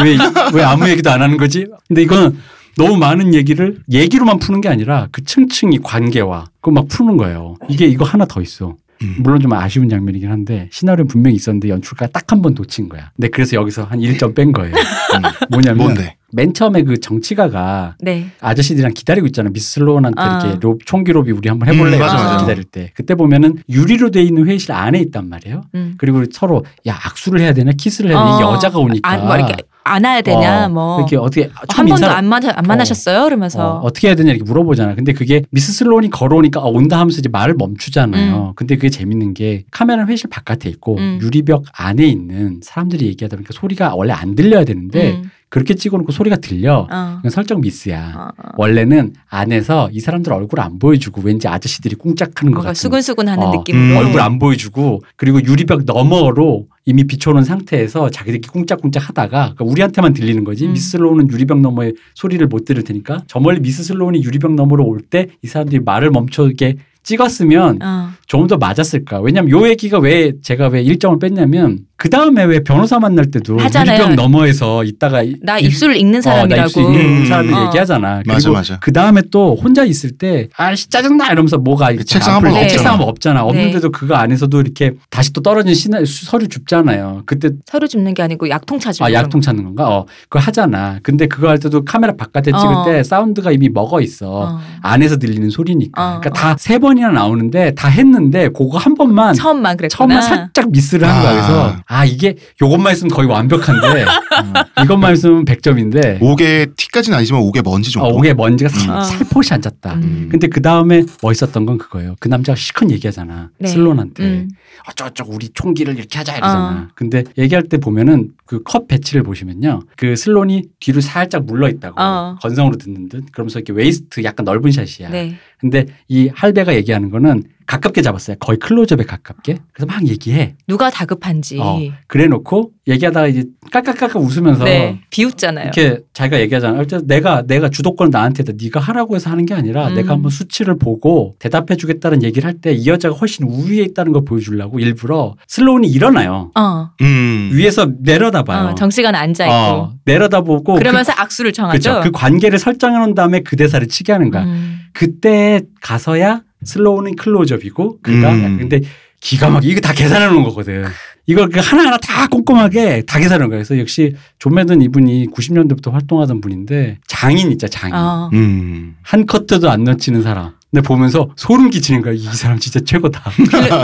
왜, 왜 아무 얘기도 안 하는 거지? 근데 이거는 너무 많은 얘기를 얘기로만 푸는 게 아니라 그 층층이 관계와 그거 막 푸는 거예요. 이게 이거 하나 더 있어. 음. 물론 좀 아쉬운 장면이긴 한데 시나리오는 분명히 있었는데 연출가 딱 한 번 놓친 거야. 근데 그래서 여기서 한 1점 뺀 거예요. 음. 뭐냐면 뭔데? 맨 처음에 그 정치가가 네. 아저씨들이랑 기다리고 있잖아. 미스 슬로운한테 아. 이렇게 로, 총기 로비 우리 한번 해볼래? 음, 맞아, 맞아. 기다릴 때. 그때 보면은 유리로 돼 있는 회의실 안에 있단 말이에요. 음. 그리고 서로 야 악수를 해야 되나 키스를 해야 되나 이게 어. 여자가 오니까 안, 뭐 이렇게 안아야 되냐 어, 뭐. 이렇게 어떻게 처음 한 번도 인사 안 만나 안 만나셨어요? 그러면서 어, 떻게 해야 되냐 이렇게 물어보잖아. 근데 그게 미스 슬로운이 걸어오니까 어, 온다 하면서 이제 말을 멈추잖아요. 근데 그게 재밌는 게 카메라는 회의실 바깥에 있고 음. 유리벽 안에 있는 사람들이 얘기하다 보니까 소리가 원래 안 들려야 되는데 음. 그렇게 찍어놓고 소리가 들려. 어. 설정 미스야. 어, 어. 원래는 안에서 이 사람들 얼굴 안 보여주고 왠지 아저씨들이 꿍짝하는 것 같은 수근수근하는 어, 느낌으로 음, 얼굴 안 보여주고 그리고 유리벽 너머로 이미 비춰놓은 상태에서 자기들끼리 꿍짝꿍짝 하다가 그러니까 우리한테만 들리는 거지 음. 미스 슬로운은 유리벽 너머의 소리를 못 들을 테니까 저 멀리 미스 슬로운이 유리벽 너머로 올 때 이 사람들이 말을 멈춰게 찍었으면 어. 좀더 맞았을까? 왜냐면 요 얘기가 왜 제가 왜 일정을 뺐냐면 그 다음에 왜 변호사 만날 때도 하잖아요. 유리병 너머에서 있다가 나 일- 입술 읽는 어, 나 사람이라고. 입술 읽는 음. 사람이 어. 얘기하잖아. 맞아, 그리고 맞아. 그 다음에 또 혼자 있을 때 아씨 짜증나 이러면서 뭐가 이렇게 책상 앞을- 한번 없잖아. 책상 한번 없잖아. 네. 없는데도 그거 안에서도 이렇게 다시 또 떨어진 시나, 수- 서류 줍잖아요. 그때 서류 줍는 게 아니고 약통 찾으려고. 아 약통 찾는 건가? 어 그거 하잖아. 근데 그거 할 때도 카메라 바깥에 찍을 어. 때 사운드가 이미 먹어 있어. 어. 안에서 들리는 소리니까. 어, 그러니까 다 세 번이나 나오는데 다 했는 데 그거 한 번만 처음만 그랬구나. 처음만 살짝 미스를 한 거야. 그래서 아. 아 이게 요것만 있으면 거의 완벽한데 어, 이것만 있으면 100점인데 옥에 티까지는 아니지만 옥에 먼지 정도. 어, 옥에 먼지가 살, 음. 살포시 앉았다. 음. 근데 그 다음에 멋있었던 건 그거예요. 그 남자가 실컷 얘기하잖아. 네. 슬론한테. 음. 어쩌고저쩌고 우리 총기를 이렇게 하자 이러잖아. 어. 근데 얘기할 때 보면은 그 컷 배치를 보시면요. 그 슬론이 뒤로 살짝 물러 있다고 어. 건성으로 듣는 듯. 그러면서 이렇게 waist 약간 넓은 shot이야. 네. 근데 이 할배가 얘기하는 거는 가깝게 잡았어요. 거의 클로즈업에 가깝게. 그래서 막 얘기해. 누가 다급한지. 어, 그래 놓고 얘기하다가 이제 깔깔깔깔 웃으면서 네. 비웃잖아요. 이렇게 자기가 얘기하잖아. 어쨌든 내가 내가 주도권 나한테 네가 하라고 해서 하는 게 아니라 음. 내가 한번 수치를 보고 대답해 주겠다는 얘기를 할 때 이 여자가 훨씬 우위에 있다는 걸 보여주려고 일부러 슬로운이 일어나요. 어. 음. 위에서 내려다봐요. 어, 정시간에 앉아 있고. 어, 내려다보고 그러면서 악수를 그, 청하죠. 그쵸. 그 관계를 설정해 놓은 다음에 그 대사를 치게 하는 거야. 음. 그때 가서야 슬로우는 클로즈업이고 그가 음. 근데 기가 막히게 이거 다 계산해 놓은 거거든. 이걸 그 하나하나 다 꼼꼼하게 다 계산해 놓은 거야. 그래서 역시 존 매든 이분이 90년대부터 활동하던 분인데 장인 있자 장인. 어. 음. 한 커트도 안 놓치는 사람. 근데 보면서 소름 끼치는 거야. 이 사람 진짜 최고다.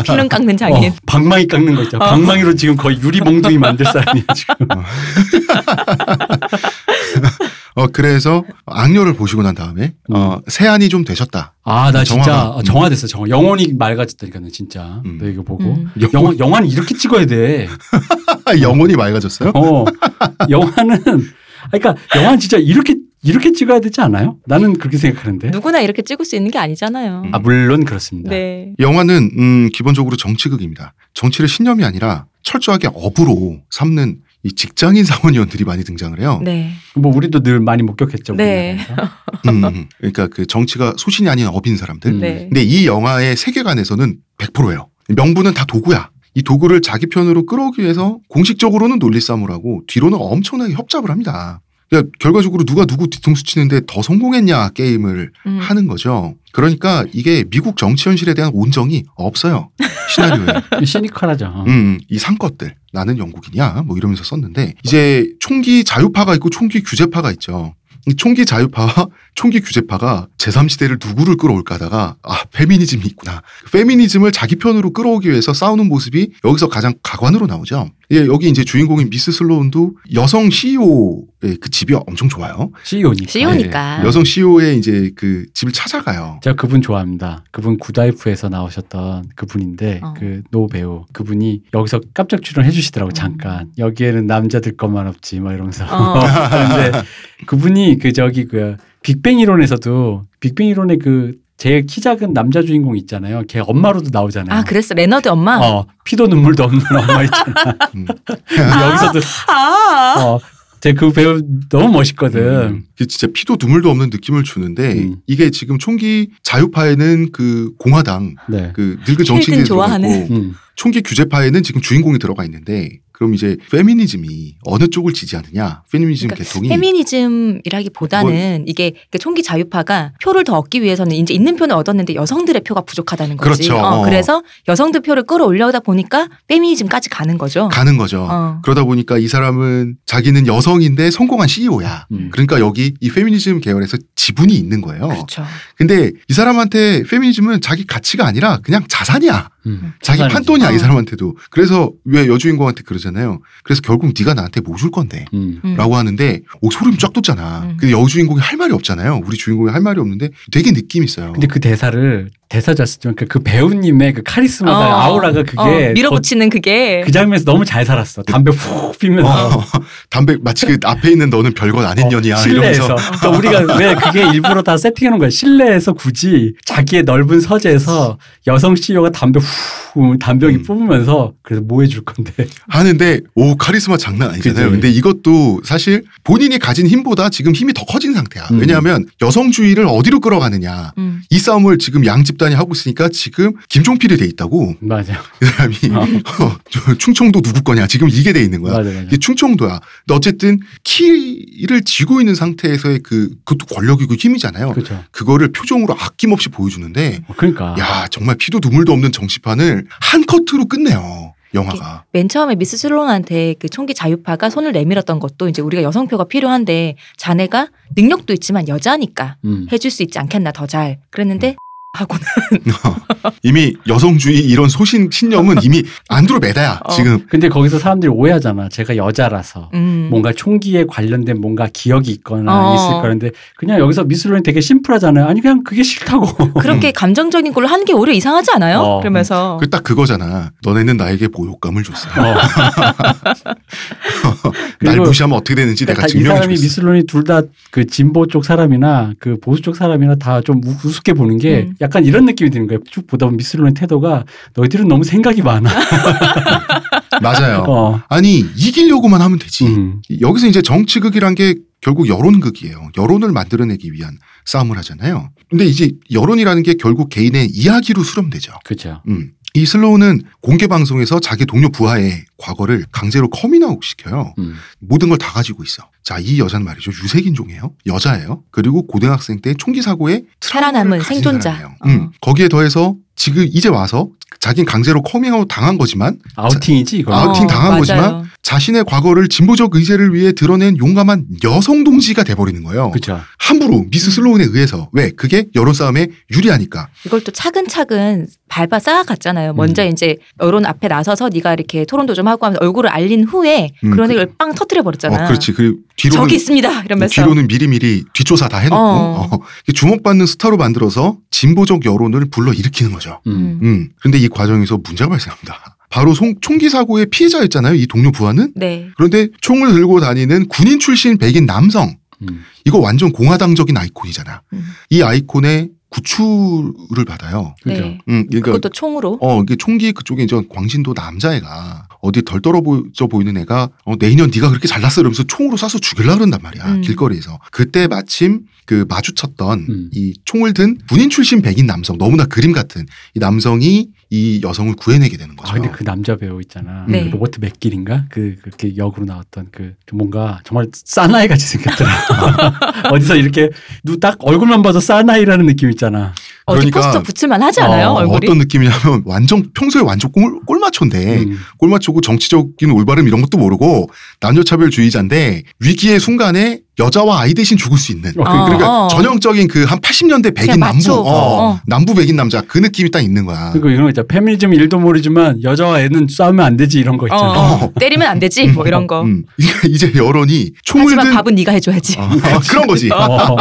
필름, 깎는 장인. 어, 방망이 깎는 거 있잖아. 어. 방망이로 지금 거의 유리 몽둥이 만들 사람이야 지금. 어 그래서 악녀를 보시고 난 다음에 어 세안이 좀 되셨다. 아 나 진짜 정화가. 어, 정화됐어. 정화. 영혼이 맑아졌다니까는 진짜. 음. 너 이거 보고 음. 영화 영화는 이렇게 찍어야 돼. 영혼이 맑아졌어요? 어 영화는 아, 그러니까 영화는 진짜 이렇게 이렇게 찍어야 되지 않아요? 나는 그렇게 생각하는데. 누구나 이렇게 찍을 수 있는 게 아니잖아요. 아 물론 그렇습니다. 네. 영화는 음 기본적으로 정치극입니다. 정치를 신념이 아니라 철저하게 업으로 삼는 이 직장인 사원위원들이 많이 등장을 해요. 네. 뭐 우리도 늘 많이 목격했죠. 네. 음, 음. 그러니까 그 정치가 소신이 아닌 업인 사람들. 음. 네. 근데 이 영화의 세계관에서는 100%예요. 명분은 다 도구야. 이 도구를 자기 편으로 끌어오기 위해서 공식적으로는 논리 싸움을 하고 뒤로는 엄청나게 협잡을 합니다. 그러니까 결과적으로 누가 누구 뒤통수 치는데 더 성공했냐 게임을 음. 하는 거죠. 그러니까 이게 미국 정치 현실에 대한 온정이 없어요. 시나리오에. 시니컬하죠. 음, 이 상것들 나는 영국이냐 뭐 이러면서 썼는데 이제 총기 자유파가 있고 총기 규제파가 있죠. 이 총기 자유파와 총기 규제파가 제3시대를 누구를 끌어올까 하다가 아 페미니즘이 있구나. 페미니즘을 자기 편으로 끌어오기 위해서 싸우는 모습이 여기서 가장 가관으로 나오죠. 예, 여기 이제 주인공인 미스 슬로운도 여성 CEO의 그 집이 엄청 좋아요. CEO니까. CEO니까. 예, 여성 CEO의 이제 그 집을 찾아가요. 제가 그분 좋아합니다. 그분 굿와이프에서 나오셨던 그분인데 어. 그노 배우 그분이 여기서 깜짝 출연해 주시더라고 음. 잠깐 여기에는 남자들 것만 없지 막 이러면서 어. 근데 그분이 그 저기 그 빅뱅 이론에서도 빅뱅 이론의 그 제일 키 작은 남자 주인공 있잖아요. 걔 엄마로도 나오잖아요. 아, 그랬어. 레너드 엄마? 어 피도 눈물도 없는 엄마 있잖아. 음. 여기서도 아. 어 제가 그 배우 너무 멋있거든. 음, 그 진짜 피도 눈물도 없는 느낌을 주는데 음. 이게 지금 총기 자유파에는 그 공화당 네. 그 늙은 들어가 좋아하는. 있고 음. 총기 규제파에는 지금 주인공이 들어가 있는데 그럼 이제 페미니즘이 어느 쪽을 지지하느냐 페미니즘 그러니까 계통이 페미니즘이라기보다는 이게 그 총기 자유파가 표를 더 얻기 위해서는 이제 있는 표는 얻었는데 여성들의 표가 부족하다는 거지. 그렇죠. 어, 그래서 여성들 표를 끌어올려다 보니까 페미니즘까지 가는 거죠. 가는 거죠. 어. 그러다 보니까 이 사람은 자기는 여성인데 성공한 CEO야. 음. 그러니까 여기 이 페미니즘 계열에서 지분이 있는 거예요. 그렇죠. 근데 이 사람한테 페미니즘은 자기 가치가 아니라 그냥 자산이야. 음. 자기 자산이지. 판돈이야 이 어. 사람한테도. 그래서 왜 여주인공한테 그러잖아요. 그래서 결국 네가 나한테 뭐 줄 건데. 음. 음. 라고 하는데 오 소름 쫙 돋잖아. 음. 근데 여주인공이 할 말이 없잖아요. 우리 주인공이 할 말이 없는데 되게 느낌 있어요. 근데 그 대사를 대사 잘 쓰지만 그, 그 배우님의 그 카리스마가 어. 아우라가 그게 어, 밀어붙이는 그게 그 장면에서 너무 잘 살았어. 담배 푹 피면서 어, 담배 마치 그 앞에 있는 너는 별것 아닌 년이야 실내에서. 이러면서 그러니까 우리가 왜 그게 일부러 다 세팅해 놓은 거야. 실내에서 굳이 자기의 넓은 서재에서 여성 CEO가 담배 후 담배기 음. 뽑으면서 그래서 뭐 해줄 건데. 하는데 오 카리스마 장난 아니잖아요. 그치. 근데 이것 이것도 사실 본인이 가진 힘보다 지금 힘이 더 커진 상태야. 음. 왜냐하면 여성주의를 어디로 끌어가느냐. 음. 이 싸움을 지금 양 집단이 하고 있으니까 지금 김종필이 돼 있다고 맞아. 이 사람이 어, 저 충청도 누구 거냐 지금 이게 돼 있는 거야. 맞아, 맞아. 이게 충청도야. 근데 어쨌든 키를 쥐고 있는 상태에서의 그 그것도 권력이고 힘이잖아요. 그렇죠. 그거를 표정으로 아낌없이 보여주는데 어, 그러니까. 야 정말 피도 눈물도 없는 정치판을 한 커트로 끝내요. 영화가. 맨 처음에 미스 슬론한테 그 총기 자유파가 손을 내밀었던 것도 이제 우리가 여성표가 필요한데 자네가 능력도 있지만 여자니까 음. 해줄 수 있지 않겠나 더 잘 그랬는데 하고는 이미 여성주의 이런 소신 신념은 이미 안드로메다야 어. 지금. 근데 거기서 사람들이 오해하잖아. 제가 여자라서. 음. 뭔가 총기에 관련된 뭔가 기억이 있거나 어. 있을 거는데 그냥 여기서 미술론이 되게 심플하잖아요. 아니 그냥 그게 싫다고. 그렇게 감정적인 걸로 하는 게 오히려 이상하지 않아요? 어. 그러면서 그 딱 그거잖아. 너네는 나에게 모욕감을 줬어. 어. 날 무시하면 어떻게 되는지 내가 다이 증명해 사람이. 미술론이 둘 다 그 진보 쪽 사람이나 그 보수 쪽 사람이나 다 좀 우습게 보는 게 음. 약간 이런 느낌이 드는 거예요. 쭉 보다 보면 미스 슬론의 태도가 너희들은 너무 생각이 많아. 맞아요. 어. 아니 이기려고만 하면 되지. 음. 여기서 이제 정치극이란 게 결국 여론극이에요. 여론을 만들어내기 위한 싸움을 하잖아요. 근데 이제 여론이라는 게 결국 개인의 이야기로 수렴되죠. 그렇죠. 음. 이 슬로우는 공개 방송에서 자기 동료 부하의 과거를 강제로 커밍아웃 시켜요. 음. 모든 걸 다 가지고 있어. 자, 이 여자는 말이죠. 유색인종이에요. 여자예요. 그리고 고등학생 때 총기 사고에 살아남은 생존자. 사람이에요. 음. 어. 거기에 더해서 지금 이제 와서 자긴 강제로 커밍아웃 당한 거지만 아우팅이지 이거. 아우팅 당한 맞아요. 거지만 자신의 과거를 진보적 의제를 위해 드러낸 용감한 여성 동지가 돼버리는 거예요. 그렇죠. 함부로 미스 음. 슬로운에 의해서 왜 그게 여론 싸움에 유리하니까. 이걸 또 차근차근 밟아 쌓아갔잖아요. 먼저 이제 여론 앞에 나서서 네가 이렇게 토론도 좀 하고 하면서 얼굴을 알린 후에 음, 그런 그- 얘기를 빵 터뜨려 버렸잖아. 어, 그렇지. 그리고 뒤로는 저기 있습니다. 이러면서 뒤로는 미리미리 뒷조사 다 해놓고 어. 어, 주목받는 스타로 만들어서 진보적 여론을 불러 일으키는 거죠. 음. 음. 그런데 이 과정에서 문제가 발생합니다. 바로 송- 총기 사고의 피해자였잖아요. 이 동료 부하는. 네. 그런데 총을 들고 다니는 군인 출신 백인 남성. 음. 이거 완전 공화당적인 아이콘이잖아. 음. 이 아이콘의 구출을 받아요. 그죠. 네. 음, 그러니까 그것도 총으로. 어, 이게 총기 그쪽에 이제 광진도 남자애가 어디 덜 떨어져 보이는 애가 어, 내년 네가 그렇게 잘났어 이러면서 총으로 쏴서 죽일라 그런단 말이야. 음. 길거리에서. 그때 마침 그 마주쳤던 음. 이 총을 든 군인 출신 백인 남성 너무나 그림 같은 이 남성이 이 여성을 구해내게 되는 거죠. 아 근데 그 남자 배우 있잖아. 네. 그 로버트 맥길인가? 그 그렇게 역으로 나왔던 그 뭔가 정말 사나이 같이 생겼더라. 어디서 이렇게 누 딱 얼굴만 봐도 사나이라는 느낌 있잖아. 어디 그러니까- 포스터 붙일만 하지 않아요? 어, 얼굴이? 어떤 느낌이냐면 완전 평소에 완전 꼴, 꼴마초인데 음. 꼴마초고 정치적인 올바름 이런 것도 모르고 남녀차별주의자인데 위기의 순간에 여자와 아이 대신 죽을 수 있는 어, 어, 그러니까 어. 전형적인 그 한 80년대 백인 남부. 어, 어. 남부 백인 남자 그 느낌이 딱 있는 거야. 그리고 이런 거 있잖아. 페미니즘 일도 모르지만 여자와 애는 싸우면 안 되지 이런 거 어, 있잖아. 어. 때리면 안 되지. 뭐 이런 거. 음. 이제 여론이 총을 하지만 든 밥은 네가 해줘야지. 어, 그런 거지. 어.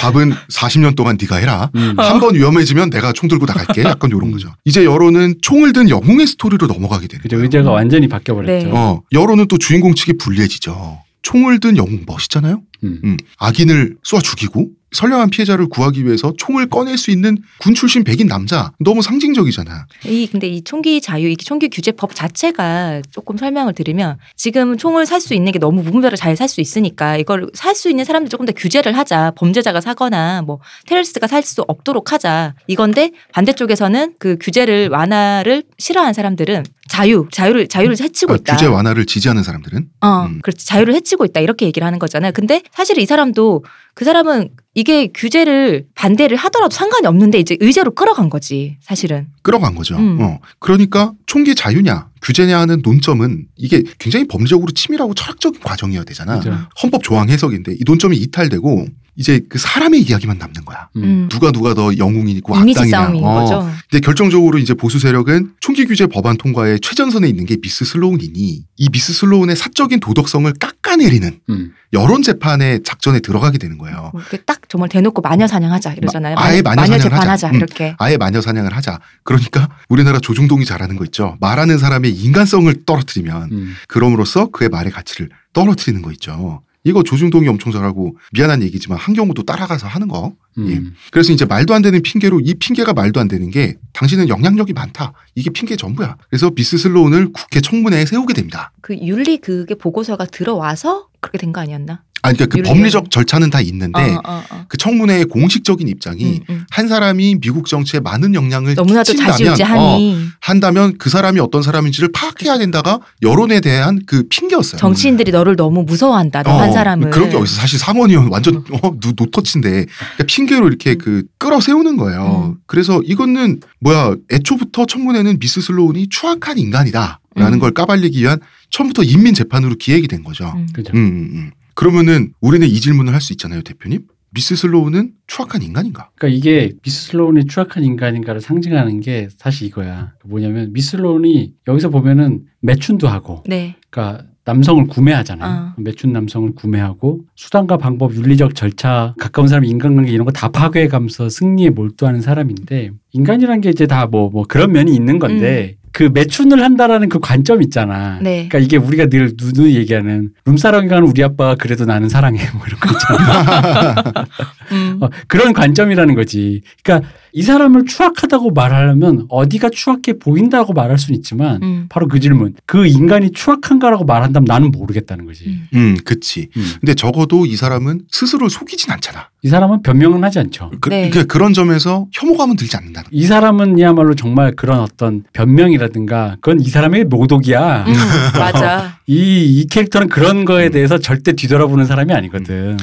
밥은 40년 동안 네가 해라. 음. 어. 한번 위험해지면 내가 총 들고 나갈게. 약간 이런 음. 거죠. 이제 여론은 총을 든 영웅의 스토리로 넘어가게 되는. 거예요. 의제가 완전히 바뀌어 버렸죠. 네. 어, 여론은 또 주인공 측이 불리해지죠. 총을 든 영웅 멋있잖아요. 음. 음, 악인을 쏴 죽이고 선량한 피해자를 구하기 위해서 총을 꺼낼 수 있는 군 출신 백인 남자 너무 상징적이잖아. 이 근데 이 총기 자유, 이 총기 규제법 자체가 조금 설명을 드리면 지금 총을 살 수 있는 게 너무 무분별을 잘살 수 있으니까 이걸 살 수 있는 사람들 조금 더 규제를 하자. 범죄자가 사거나 뭐 테러리스트가 살 수 없도록 하자. 이건데 반대쪽에서는 그 규제를 완화를 싫어하는 사람들은 자유, 자유를 자유를 해치고 그러니까 있다. 규제 완화를 지지하는 사람들은 어, 음. 그렇지. 자유를 해치고 있다. 이렇게 얘기를 하는 거잖아요. 근데 사실 이 사람도 그 사람은 이게 규제를 반대를 하더라도 상관이 없는데 이제 의제로 끌어간 거지. 사실은. 끌어간 거죠. 음. 어. 그러니까 총기 자유냐 규제냐 하는 논점은 이게 굉장히 법리적으로 치밀하고 철학적인 과정이어야 되잖아. 그죠. 헌법 조항 해석인데 이 논점이 이탈되고 이제 그 사람의 이야기만 남는 거야. 음. 음. 누가 누가 더 영웅이고 악당이냐. 싸움인 어. 거죠. 근데 결정적으로 이제 보수 세력은 총기 규제 법안 통과에 최전선에 있는 게 미스 슬로운이니 이 미스 슬로운의 사적인 도덕성을 깎아내리는 음. 여론 재판의 작전에 들어가게 되는 거예요. 이렇게 딱 정말 대놓고 마녀 사냥하자 이러잖아요. 마- 아예 마녀 사냥을 재판하자 하자. 음. 이렇게. 아예 마녀 사냥을 하자. 그러니까 우리나라 조중동이 잘하는 거 있죠. 말하는 사람의 인간성을 떨어뜨리면 음. 그럼으로써 그의 말의 가치를 떨어뜨리는 거 있죠. 이거 조중동이 엄청 잘하고 미안한 얘기지만 한경우도 따라가서 하는 거. 음. 예. 그래서 이제 말도 안 되는 핑계로 이 핑계가 말도 안 되는 게 당신은 영향력이 많다. 이게 핑계 전부야. 그래서 미스 슬로운을 국회 청문회에 세우게 됩니다. 그 윤리 그게 보고서가 들어와서 그렇게 된 거 아니었나? 아니 그러니까 그 법리적 절차는 다 있는데 어, 어, 어. 그 청문회의 공식적인 입장이 음, 음. 한 사람이 미국 정치에 많은 영향을 너무나도 끼친다면 어, 자지우지하니 한다면 그 사람이 어떤 사람인지를 파악해야 된다가 여론에 대한 그 핑계였어요. 정치인들이 너를 너무 무서워한다. 너한 어, 사람을. 그런 게 어디서 사실 상원의원 완전 어, no, no touch인데 그러니까 핑계로 이렇게 그 끌어 세우는 거예요. 음. 그래서 이거는 뭐야 애초부터 청문회는 미스 슬로운이 추악한 인간이다 라는 음. 걸 까발리기 위한 처음부터 인민 재판으로 기획이 된 거죠. 음. 그죠. 음, 음, 음. 그러면은 우리는 이 질문을 할 수 있잖아요, 대표님. 미스 슬로우는 추악한 인간인가? 그러니까 이게 미스 슬로운이 추악한 인간인가를 상징하는 게 사실 이거야. 뭐냐면 미스 슬로운이 여기서 보면은 매춘도 하고, 네. 그러니까 남성을 구매하잖아요. 어. 매춘 남성을 구매하고 수단과 방법, 윤리적 절차, 가까운 사람 인간관계 이런 거 다 파괴해가면서 승리에 몰두하는 사람인데 인간이란 게 이제 다 뭐뭐 그런 면이 있는 건데 그 매춘을 한다라는 그 관점 있잖아. 음. 네. 그러니까 이게 우리가 늘 누누이 얘기하는 룸사롱에 가는 우리 아빠가 그래도 나는 사랑해 뭐 이런 거 있잖아. 음. 어, 그런 관점이라는 거지. 그러니까 이 사람을 추악하다고 말하려면 어디가 추악해 보인다고 말할 수는 있지만 음. 바로 그 질문. 그 인간이 추악한가라고 말한다면 나는 모르겠다는 거지. 음. 음, 그치. 음. 근데 적어도 이 사람은 스스로 속이진 않잖아. 이 사람은 변명은 하지 않죠. 그, 네. 그, 그런 점에서 혐오감은 들지 않는다는 이 사람은야말로 정말 그런 어떤 변명이라든가 그건 이 사람의 모독이야. 음, 맞아. 이, 이 캐릭터는 그런 거에 대해서 절대 뒤돌아보는 사람이 아니거든.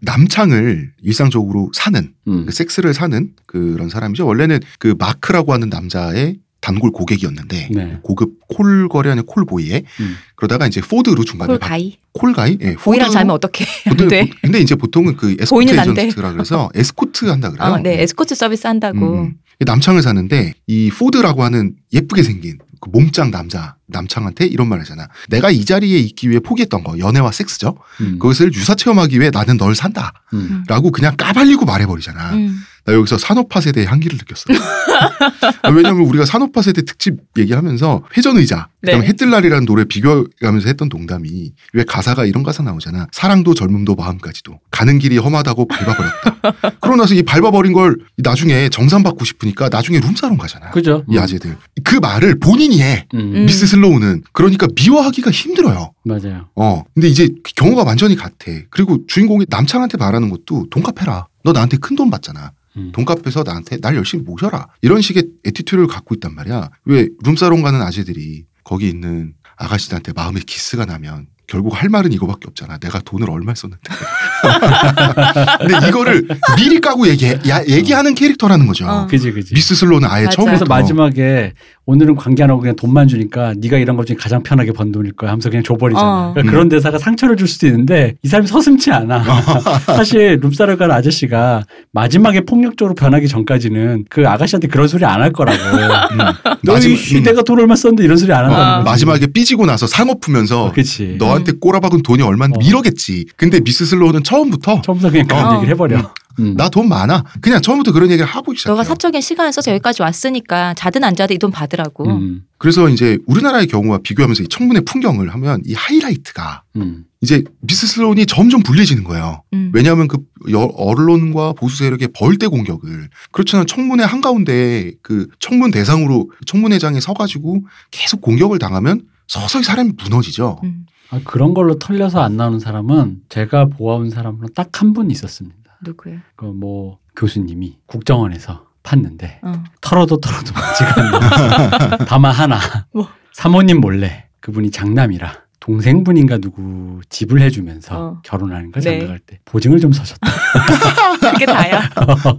남창을 일상적으로 사는 음. 그 섹스를 사는 그런 사람이죠. 원래는 그 마크라고 하는 남자의 단골 고객이었는데 네. 고급 콜 거래하는 call boy에 음. 그러다가 이제 포드로 중간에 call 바- guy. call guy 예, boy랑 자면 어떻게 근데, 안 돼? 근데 이제 보통은 그 에스코트. agent라 그래서 에스코트 한다 그래요. 어, 네. 에스코트 서비스 한다고. 음, 음. 남창을 사는데 이 포드라고 하는 예쁘게 생긴 그 몸짱 남자 남창한테 이런 말 하잖아. 내가 이 자리에 있기 위해 포기했던 거 연애와 섹스죠. 음. 그것을 유사 체험하기 위해 나는 널 산다. 음. 라고 그냥 까발리고 말해버리잖아. 음. 나 여기서 산업화 세대의 한기를 느꼈어. 아, 왜냐면 우리가 산업화 세대 특집 얘기하면서 회전의자, 그다음에 네. 해뜰날이라는 노래 비교하면서 했던 농담이 왜 가사가 이런 가사 나오잖아. 사랑도 젊음도 마음까지도 가는 길이 험하다고 밟아버렸다. 그러고 나서 이 밟아버린 걸 나중에 정산 받고 싶으니까 나중에 룸사롱 가잖아. 그죠? 이 아재들. 그 말을 본인이 해. 음. 음. 미스 슬로우는. 그러니까 미워하기가 힘들어요. 맞아요. 어. 근데 이제 경우가 완전히 같아. 그리고 주인공이 남창한테 말하는 것도 돈값해라. 너 나한테 큰 돈 받잖아. 음. 돈값해서 나한테 날 열심히 모셔라. 이런 식의 attitude를 갖고 있단 말이야. 왜 룸사롱 가는 아재들이 거기 있는 아가씨들한테 마음에 기스가 나면 결국 할 말은 이거밖에 없잖아. 내가 돈을 얼마 썼는데. 근데 이거를 미리 까고 얘기해, 야, 얘기하는 캐릭터라는 거죠. 어. 그지 그지. 미스 슬로는 아예 맞아. 처음부터 그래서 마지막에 오늘은 관계 안 하고 그냥 돈만 주니까 네가 일한 것 중에 가장 편하게 번 돈일 거야 하면서 그냥 줘버리잖아. 어. 그러니까 음. 그런 대사가 상처를 줄 수도 있는데 이 사람이 서슴치 않아. 사실 룸사를 간 아저씨가 마지막에 폭력적으로 변하기 전까지는 그 아가씨한테 그런 소리 안 할 거라고. 음, 너 마지막, 이 음, 내가 돈 얼마 썼는데 이런 소리 안 한다는 어. 거지. 마지막에 삐지고 나서 상업프면서 어, 그치. 너한테 꼬라박은 돈이 얼마인데 어. 이러겠지. 근데 미스 슬로우는 처음부터 처음부터 그냥 그런 어. 얘기를 해버려. 음. 나돈 많아. 그냥 처음부터 그런 얘기를 하고 시작해요. 너가 사적인 시간을 써서 여기까지 왔으니까 자든 안 자든 이 돈 받으라고. 음. 그래서 이제 우리나라의 경우와 비교하면서 이 청문회 풍경을 하면 이 하이라이트가 음. 이제 미스 슬로운이 점점 불리해지는 거예요. 음. 왜냐하면 그 여- 언론과 보수 세력의 벌떼 공격을 그렇잖아 청문회 한가운데 그 청문 대상으로 청문회장에 서가지고 계속 공격을 당하면 서서히 사람이 무너지죠. 음. 아, 그런 걸로 털려서 안 나오는 사람은 제가 보아온 사람으로 딱 한 분 있었습니다. 누구예요? 그뭐 교수님이 국정원에서 팠는데 어. 털어도 털어도 맞지가 않는 다만 하나 뭐? 사모님 몰래 그분이 장남이라 동생분인가 누구 집을 해주면서 어. 결혼하는 거 네. 장가갈 때 보증을 좀 서셨다 그게 다야.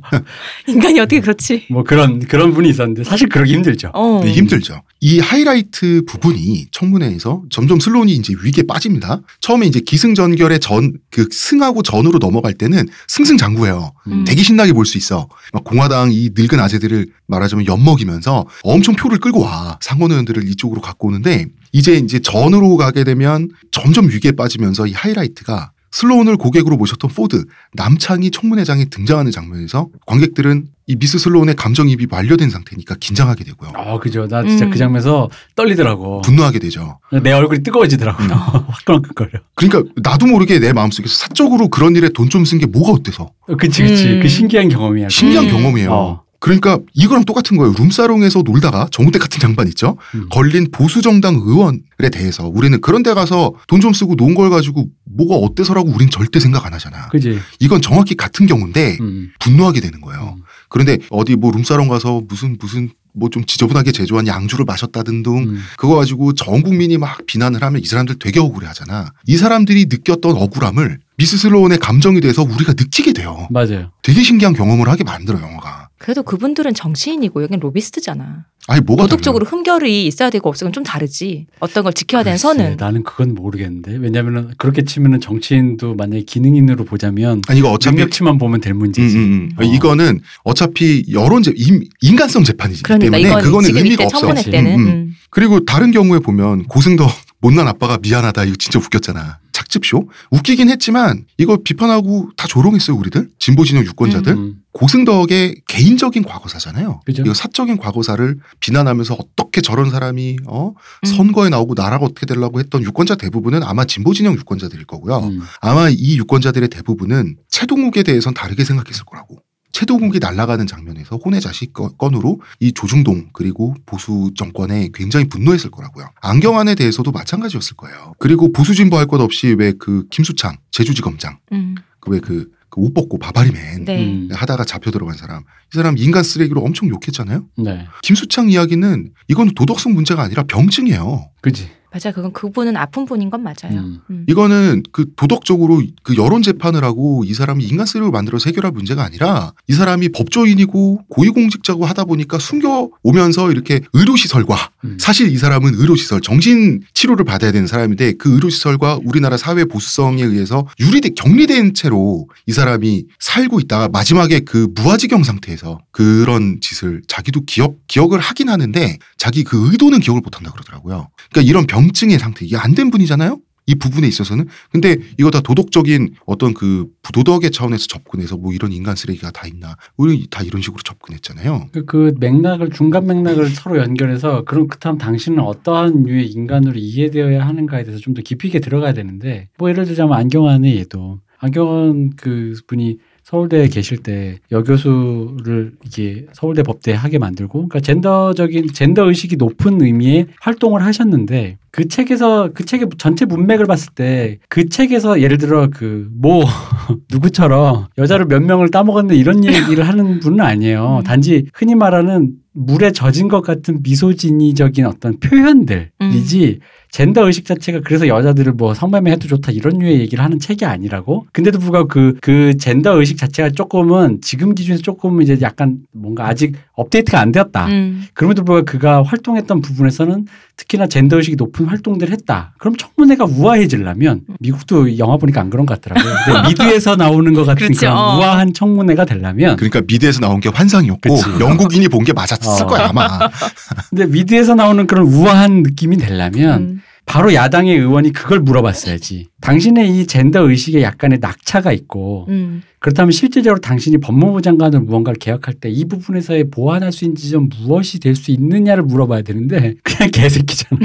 인간이 어떻게 그렇지? 뭐 그런 그런 분이 있었는데 사실 그러기 힘들죠. 어. 네, 힘들죠. 이 하이라이트 부분이 청문회에서 점점 슬론이 이제 위기에 빠집니다. 처음에 이제 기승전결의 전, 그 승하고 전으로 넘어갈 때는 승승장구해요. 음. 되게 신나게 볼 수 있어. 막 공화당 이 늙은 아재들을 말하자면 엿먹이면서 엄청 표를 끌고 와. 상원 의원들을 이쪽으로 갖고 오는데 이제 이제 전으로 가게 되면 점점 위기에 빠지면서 이 하이라이트가 슬로운을 고객으로 모셨던 포드, 남창이 청문회장에 등장하는 장면에서 관객들은 이 미스 슬로운의 감정입이 완료된 상태니까 긴장하게 되고요. 아 그죠. 나 진짜 음. 그 장면에서 떨리더라고. 분노하게 되죠. 내 얼굴이 뜨거워지더라고요. 음. 화끈화끈거려. 그러니까 나도 모르게 내 마음속에서 사적으로 그런 일에 돈 좀 쓴 게 뭐가 어때서 그치 그치. 음. 그 신기한 경험이야. 신기한 음. 경험이에요. 어. 그러니까 이거랑 똑같은 거예요. 룸사롱에서 놀다가 정우택 같은 양반 있죠. 음. 걸린 보수 정당 의원에 대해서 우리는 그런 데 가서 돈 좀 쓰고 논걸 가지고 뭐가 어때서라고 우린 절대 생각 안 하잖아. 그지. 이건 정확히 같은 경우인데 음. 분노하게 되는 거예요. 음. 그런데 어디 뭐 룸사롱 가서 무슨 무슨 뭐 좀 지저분하게 제조한 양주를 마셨다든 등 음. 그거 가지고 전 국민이 막 비난을 하면 이 사람들 되게 억울해 하잖아. 이 사람들이 느꼈던 억울함을 미스 슬로운의 감정이 돼서 우리가 느끼게 돼요. 맞아요. 되게 신기한 경험을 하게 만들어 영화가. 그래도 그분들은 정치인이고 여긴 로비스트잖아. 아니 뭐가 도덕적으로 흠결이 있어야 되고 없으면 좀 다르지. 어떤 걸 지켜야 되는 선은. 나는 그건 모르겠는데 왜냐면은 그렇게 치면은 정치인도 만약에 기능인으로 보자면 아니 이거 어차피 능력치만 보면 될 음, 문제지. 음, 음. 어. 이거는 어차피 여론 제 인, 인간성 재판이기 그러니까 때문에 이건 그거는 지금 의미가 없어. 청문회 그렇지. 때는 음, 음. 음. 그리고 다른 경우에 보면 고승덕 못난 아빠가 미안하다 이거 진짜 웃겼잖아. 착즙쇼 웃기긴 했지만 이거 비판하고 다 조롱했어요 우리들 진보 진영 유권자들 음. 고승덕의 개인적인 과거사잖아요. 그죠. 이거 사적인 과거사를 비난하면서 어떻게 저런 사람이 어 음. 선거에 나오고 나라가 어떻게 되려고 했던 유권자 대부분은 아마 진보 진영 유권자들일 거고요. 음. 아마 이 유권자들의 대부분은 최동욱에 대해선 다르게 생각했을 거라고. 최동욱이 날아가는 장면에서 혼의 자식 거- 건으로 이 조중동 그리고 보수 정권에 굉장히 분노했을 거라고요. 안경환에 대해서도 마찬가지였을 거예요. 그리고 보수 진보할 것 없이 왜 그 김수창 제주지검장 음. 그왜그옷 벗고 바바리맨 네. 음. 하다가 잡혀 들어간 사람 이 사람 인간 쓰레기로 엄청 욕했잖아요. 네. 김수창 이야기는 이건 도덕성 문제가 아니라 병증이에요. 그지. 맞아. 그건 그분은 아픈 분인 건 맞아요. 음. 음. 이거는 그 도덕적으로 그 여론 재판을 하고 이 사람이 인간 쓰레기를 만들어서 해결할 문제가 아니라 이 사람이 법조인이고 고위공직자고 하다 보니까 숨겨 오면서 이렇게 의료시설과 음. 사실 이 사람은 의료시설 정신 치료를 받아야 되는 사람인데 그 의료시설과 우리나라 사회 보수성에 의해서 유리된 격리된 채로 이 사람이 살고 있다가 마지막에 그 무아지경 상태에서 그런 짓을 자기도 기억 기억을 하긴 하는데 자기 그 의도는 기억을 못한다 그러더라고요. 그러니까 이런 병 증의 상태 이게 안 된 분이잖아요. 이 부분에 있어서는 근데 이거 다 도덕적인 어떤 그 부도덕의 차원에서 접근해서 뭐 이런 인간 쓰레기가 다 있나 우리 다 이런 식으로 접근했잖아요. 그, 그 맥락을 중간 맥락을 서로 연결해서 그럼 그렇다면 당신은 어떠한 유의 인간으로 이해되어야 하는가에 대해서 좀 더 깊이 있게 들어가야 되는데 뭐 예를 들자면 안경환의 얘도 안경환 그 분이 서울대에 계실 때 여교수를 이게 서울대 법대에 하게 만들고 그러니까 젠더적인 젠더 의식이 높은 의미의 활동을 하셨는데 그 책에서 그 책의 전체 문맥을 봤을 때 그 책에서 예를 들어 그 뭐 누구처럼 여자를 몇 명을 따먹었는데 이런 얘기를 하는 분은 아니에요. 음. 단지 흔히 말하는 물에 젖은 것 같은 misogyny적인 어떤 표현들이지 젠더 의식 자체가 그래서 여자들을 뭐 성매매 해도 좋다 이런 류의 얘기를 하는 책이 아니라고. 근데도 불구하고 그, 그 젠더 의식 자체가 조금은 지금 기준에서 조금 이제 약간 뭔가 아직 업데이트가 안 되었다. 음. 그럼에도 불구하고 그가 활동했던 부분에서는 특히나 젠더 의식이 높은 활동들을 했다. 그럼 청문회가 우아해지려면 미국도 영화 보니까 안 그런 것 같더라고요. 근데 미드에서 나오는 것 같은 그렇죠. 그런 어. 우아한 청문회가 되려면 그러니까 미드에서 나온 게 환상이었고 그치. 영국인이 본 게 맞았을 어. 거야 아마. 근데 미드에서 나오는 그런 우아한 느낌이 되려면 음. 바로 야당의 의원이 그걸 물어봤어야지. 당신의 이 젠더 의식에 약간의 낙차가 있고 음. 그렇다면 실제적으로 당신이 법무부 장관을 무언가를 개혁할 때 이 부분에서의 보완할 수 있는 지점 무엇이 될 수 있느냐를 물어봐야 되는데 그냥 개새끼잖아.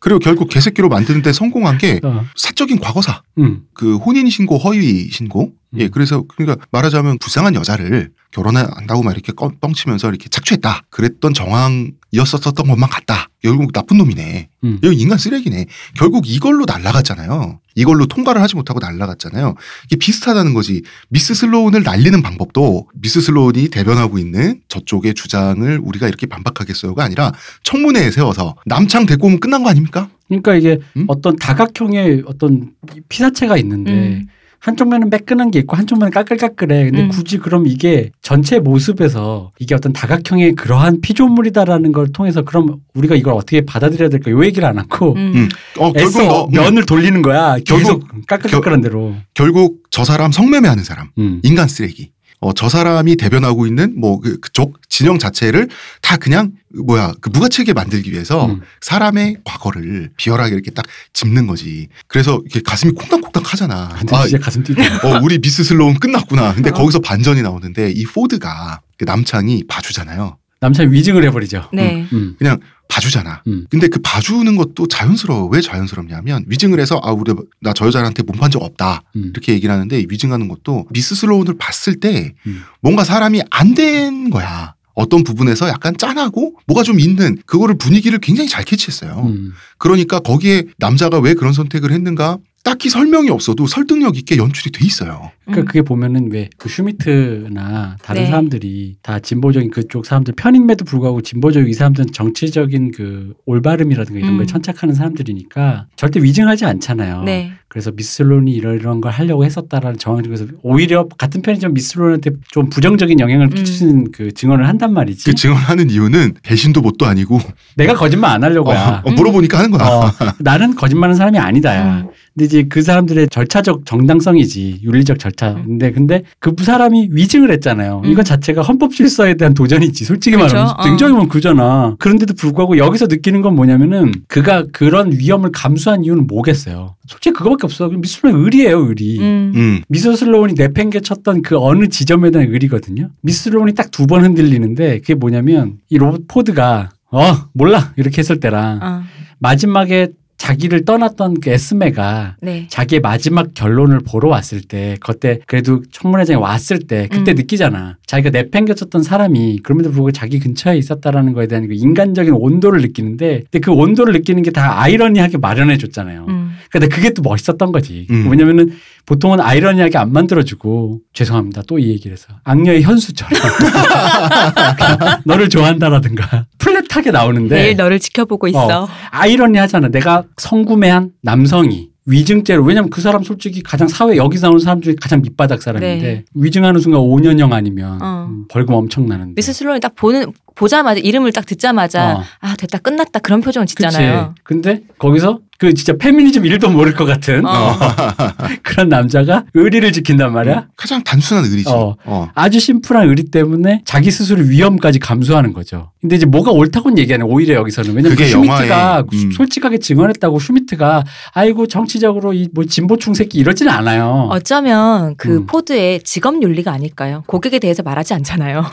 그리고 결국 개새끼로 만드는데 성공한 게 어. 사적인 과거사. 음. 그 혼인 신고 허위 신고 예 음. 그래서 그러니까 말하자면 불쌍한 여자를 결혼한다고 막 이렇게 껌- 뻥치면서 이렇게 착취했다 그랬던 정황이었었던 것만 같다 결국 나쁜 놈이네 음. 여기 인간 쓰레기네 결국 이걸로 날라갔잖아요 이걸로 통과를 하지 못하고 날라갔잖아요 이게 비슷하다는 거지 미스 슬로운을 날리는 방법도 미스 슬로운이 대변하고 있는 저쪽의 주장을 우리가 이렇게 반박하겠어요가 아니라 청문회에 세워서 남창 데리고 오면 끝난 거 아닙니까 그러니까 이게 음? 어떤 다각형의 어떤 피사체가 있는데 음. 한쪽 면은 매끈한 게 있고 한쪽 면은 까끌까끌해. 근데 음. 굳이 그럼 이게 전체 모습에서 이게 어떤 다각형의 그러한 피조물이다라는 걸 통해서 그럼 우리가 이걸 어떻게 받아들여야 될까 요 얘기를 안 하고 음. 음. 어 결국 애써 너 음. 면을 돌리는 거야. 결국- 계속 까끌까끌한 대로. 결국 저 사람 성매매하는 사람 음. 인간 쓰레기. 어, 저 사람이 대변하고 있는 뭐 그, 그쪽 진영 자체를 다 그냥 뭐야 그 무가치하게 만들기 위해서 음. 사람의 과거를 비열하게 이렇게 딱 짚는 거지. 그래서 이렇게 가슴이 콩닥콩닥 하잖아. 근데 아, 진짜 가슴 뛰다. 어, 우리 미스 슬로운 끝났구나. 근데 어. 거기서 반전이 나오는데 이 포드가 그 남창이 봐주잖아요. 남편 위증을 해버리죠. 네. 음. 그냥 봐주잖아. 음. 근데 그 봐주는 것도 자연스러워. 왜 자연스럽냐면 위증을 해서 아 우리 나 저 여자한테 몸판 적 없다 음. 이렇게 얘기를 하는데 위증하는 것도 미스 슬로운을 봤을 때 음. 뭔가 사람이 안 된 거야. 어떤 부분에서 약간 짠하고 뭐가 좀 있는 그거를 분위기를 굉장히 잘 캐치했어요. 음. 그러니까 거기에 남자가 왜 그런 선택을 했는가 딱히 설명이 없어도 설득력 있게 연출이 돼 있어요. 그러니까 음. 그게 보면은 왜 그 슈미트나 다른 네. 사람들이 다 진보적인 그쪽 사람들 편임에도 불구하고 진보적 이 사람들은 정치적인 그 올바름이라든가 이런 음. 거에 천착하는 사람들이니까 절대 위증하지 않잖아요. 네. 그래서 미스론이 이런 이런 걸 하려고 했었다라는 정황이 그래서 오히려 같은 편의점 미스론한테 좀 부정적인 영향을 음. 끼치는 그 증언을 한단 말이지. 그 증언하는 이유는 배신도 뭣도 아니고 내가 거짓말 안 하려고야. 어, 어, 물어보니까 하는 거야. 어, 나는 거짓말하는 사람이 아니다야. 음. 근데 이제 그 사람들의 절차적 정당성이지 윤리적 절차. 음. 근데 근데 그 사람이 위증을 했잖아요. 음. 이건 자체가 헌법 질서에 대한 도전이지. 솔직히 그쵸? 말하면 어. 굉장히 보면 그잖아. 그런데도 불구하고 여기서 느끼는 건 뭐냐면은 그가 그런 위험을 감수한 이유는 뭐겠어요. 솔직히 그거밖에 없어. 미술은 의리예요, 의리. 음. 음. 미스 슬로운이 내팽개쳤던 그 어느 지점에 대한 의리거든요. 미스 슬로운이 딱 두 번 흔들리는데 그게 뭐냐면 이 로봇 포드가 어 몰라 이렇게 했을 때랑 어. 마지막에 자기를 떠났던 그 에스메가 네. 자기의 마지막 결론을 보러 왔을 때 그때 그래도 청문회장에 왔을 때 그때 음. 느끼잖아 자기가 내팽겨쳤던 사람이 그럼에도 불구하고 자기 근처에 있었다라는 거에 대한 그 인간적인 온도를 느끼는데 근데 그 온도를 느끼는 게 다 아이러니하게 마련해 줬잖아요 음. 근데 그게 또 멋있었던 거지 음. 왜냐면은 보통은 아이러니하게 안 만들어주고 죄송합니다 또 이 얘기를 해서 악녀의 현수처럼 너를 좋아한다라든가 플랫하게 나오는데 매일 너를 지켜보고 있어. 아이러니하잖아. 내가 성구매한 남성이 위증죄로 왜냐면 그 사람 솔직히 가장 사회 여기서 나오는 사람 중에 가장 밑바닥 사람인데 네. 위증하는 순간 5년형 아니면 어. 음, 벌금 엄청 나는데. 미스 슬론이 딱 보는 보자마자 이름을 딱 듣자마자 어. 아 됐다 끝났다 그런 표정을 그치. 짓잖아요. 근데 거기서 그 진짜 페미니즘 일도 모를 것 같은 어. 그런 남자가 의리를 지킨단 말이야. 가장 단순한 의리지. 어. 어. 아주 심플한 의리 때문에 자기 스스로 위험까지 감수하는 거죠. 근데 이제 뭐가 옳다고는 얘기하는 오히려 여기서는 왜냐면 그 슈미트가 영화의, 음. 솔직하게 증언했다고 슈미트가 아이고 정치적으로 이 뭐 진보충 새끼 이러지는 않아요. 어쩌면 그 음. 포드의 직업 윤리가 아닐까요? 고객에 대해서 말하지 않잖아요.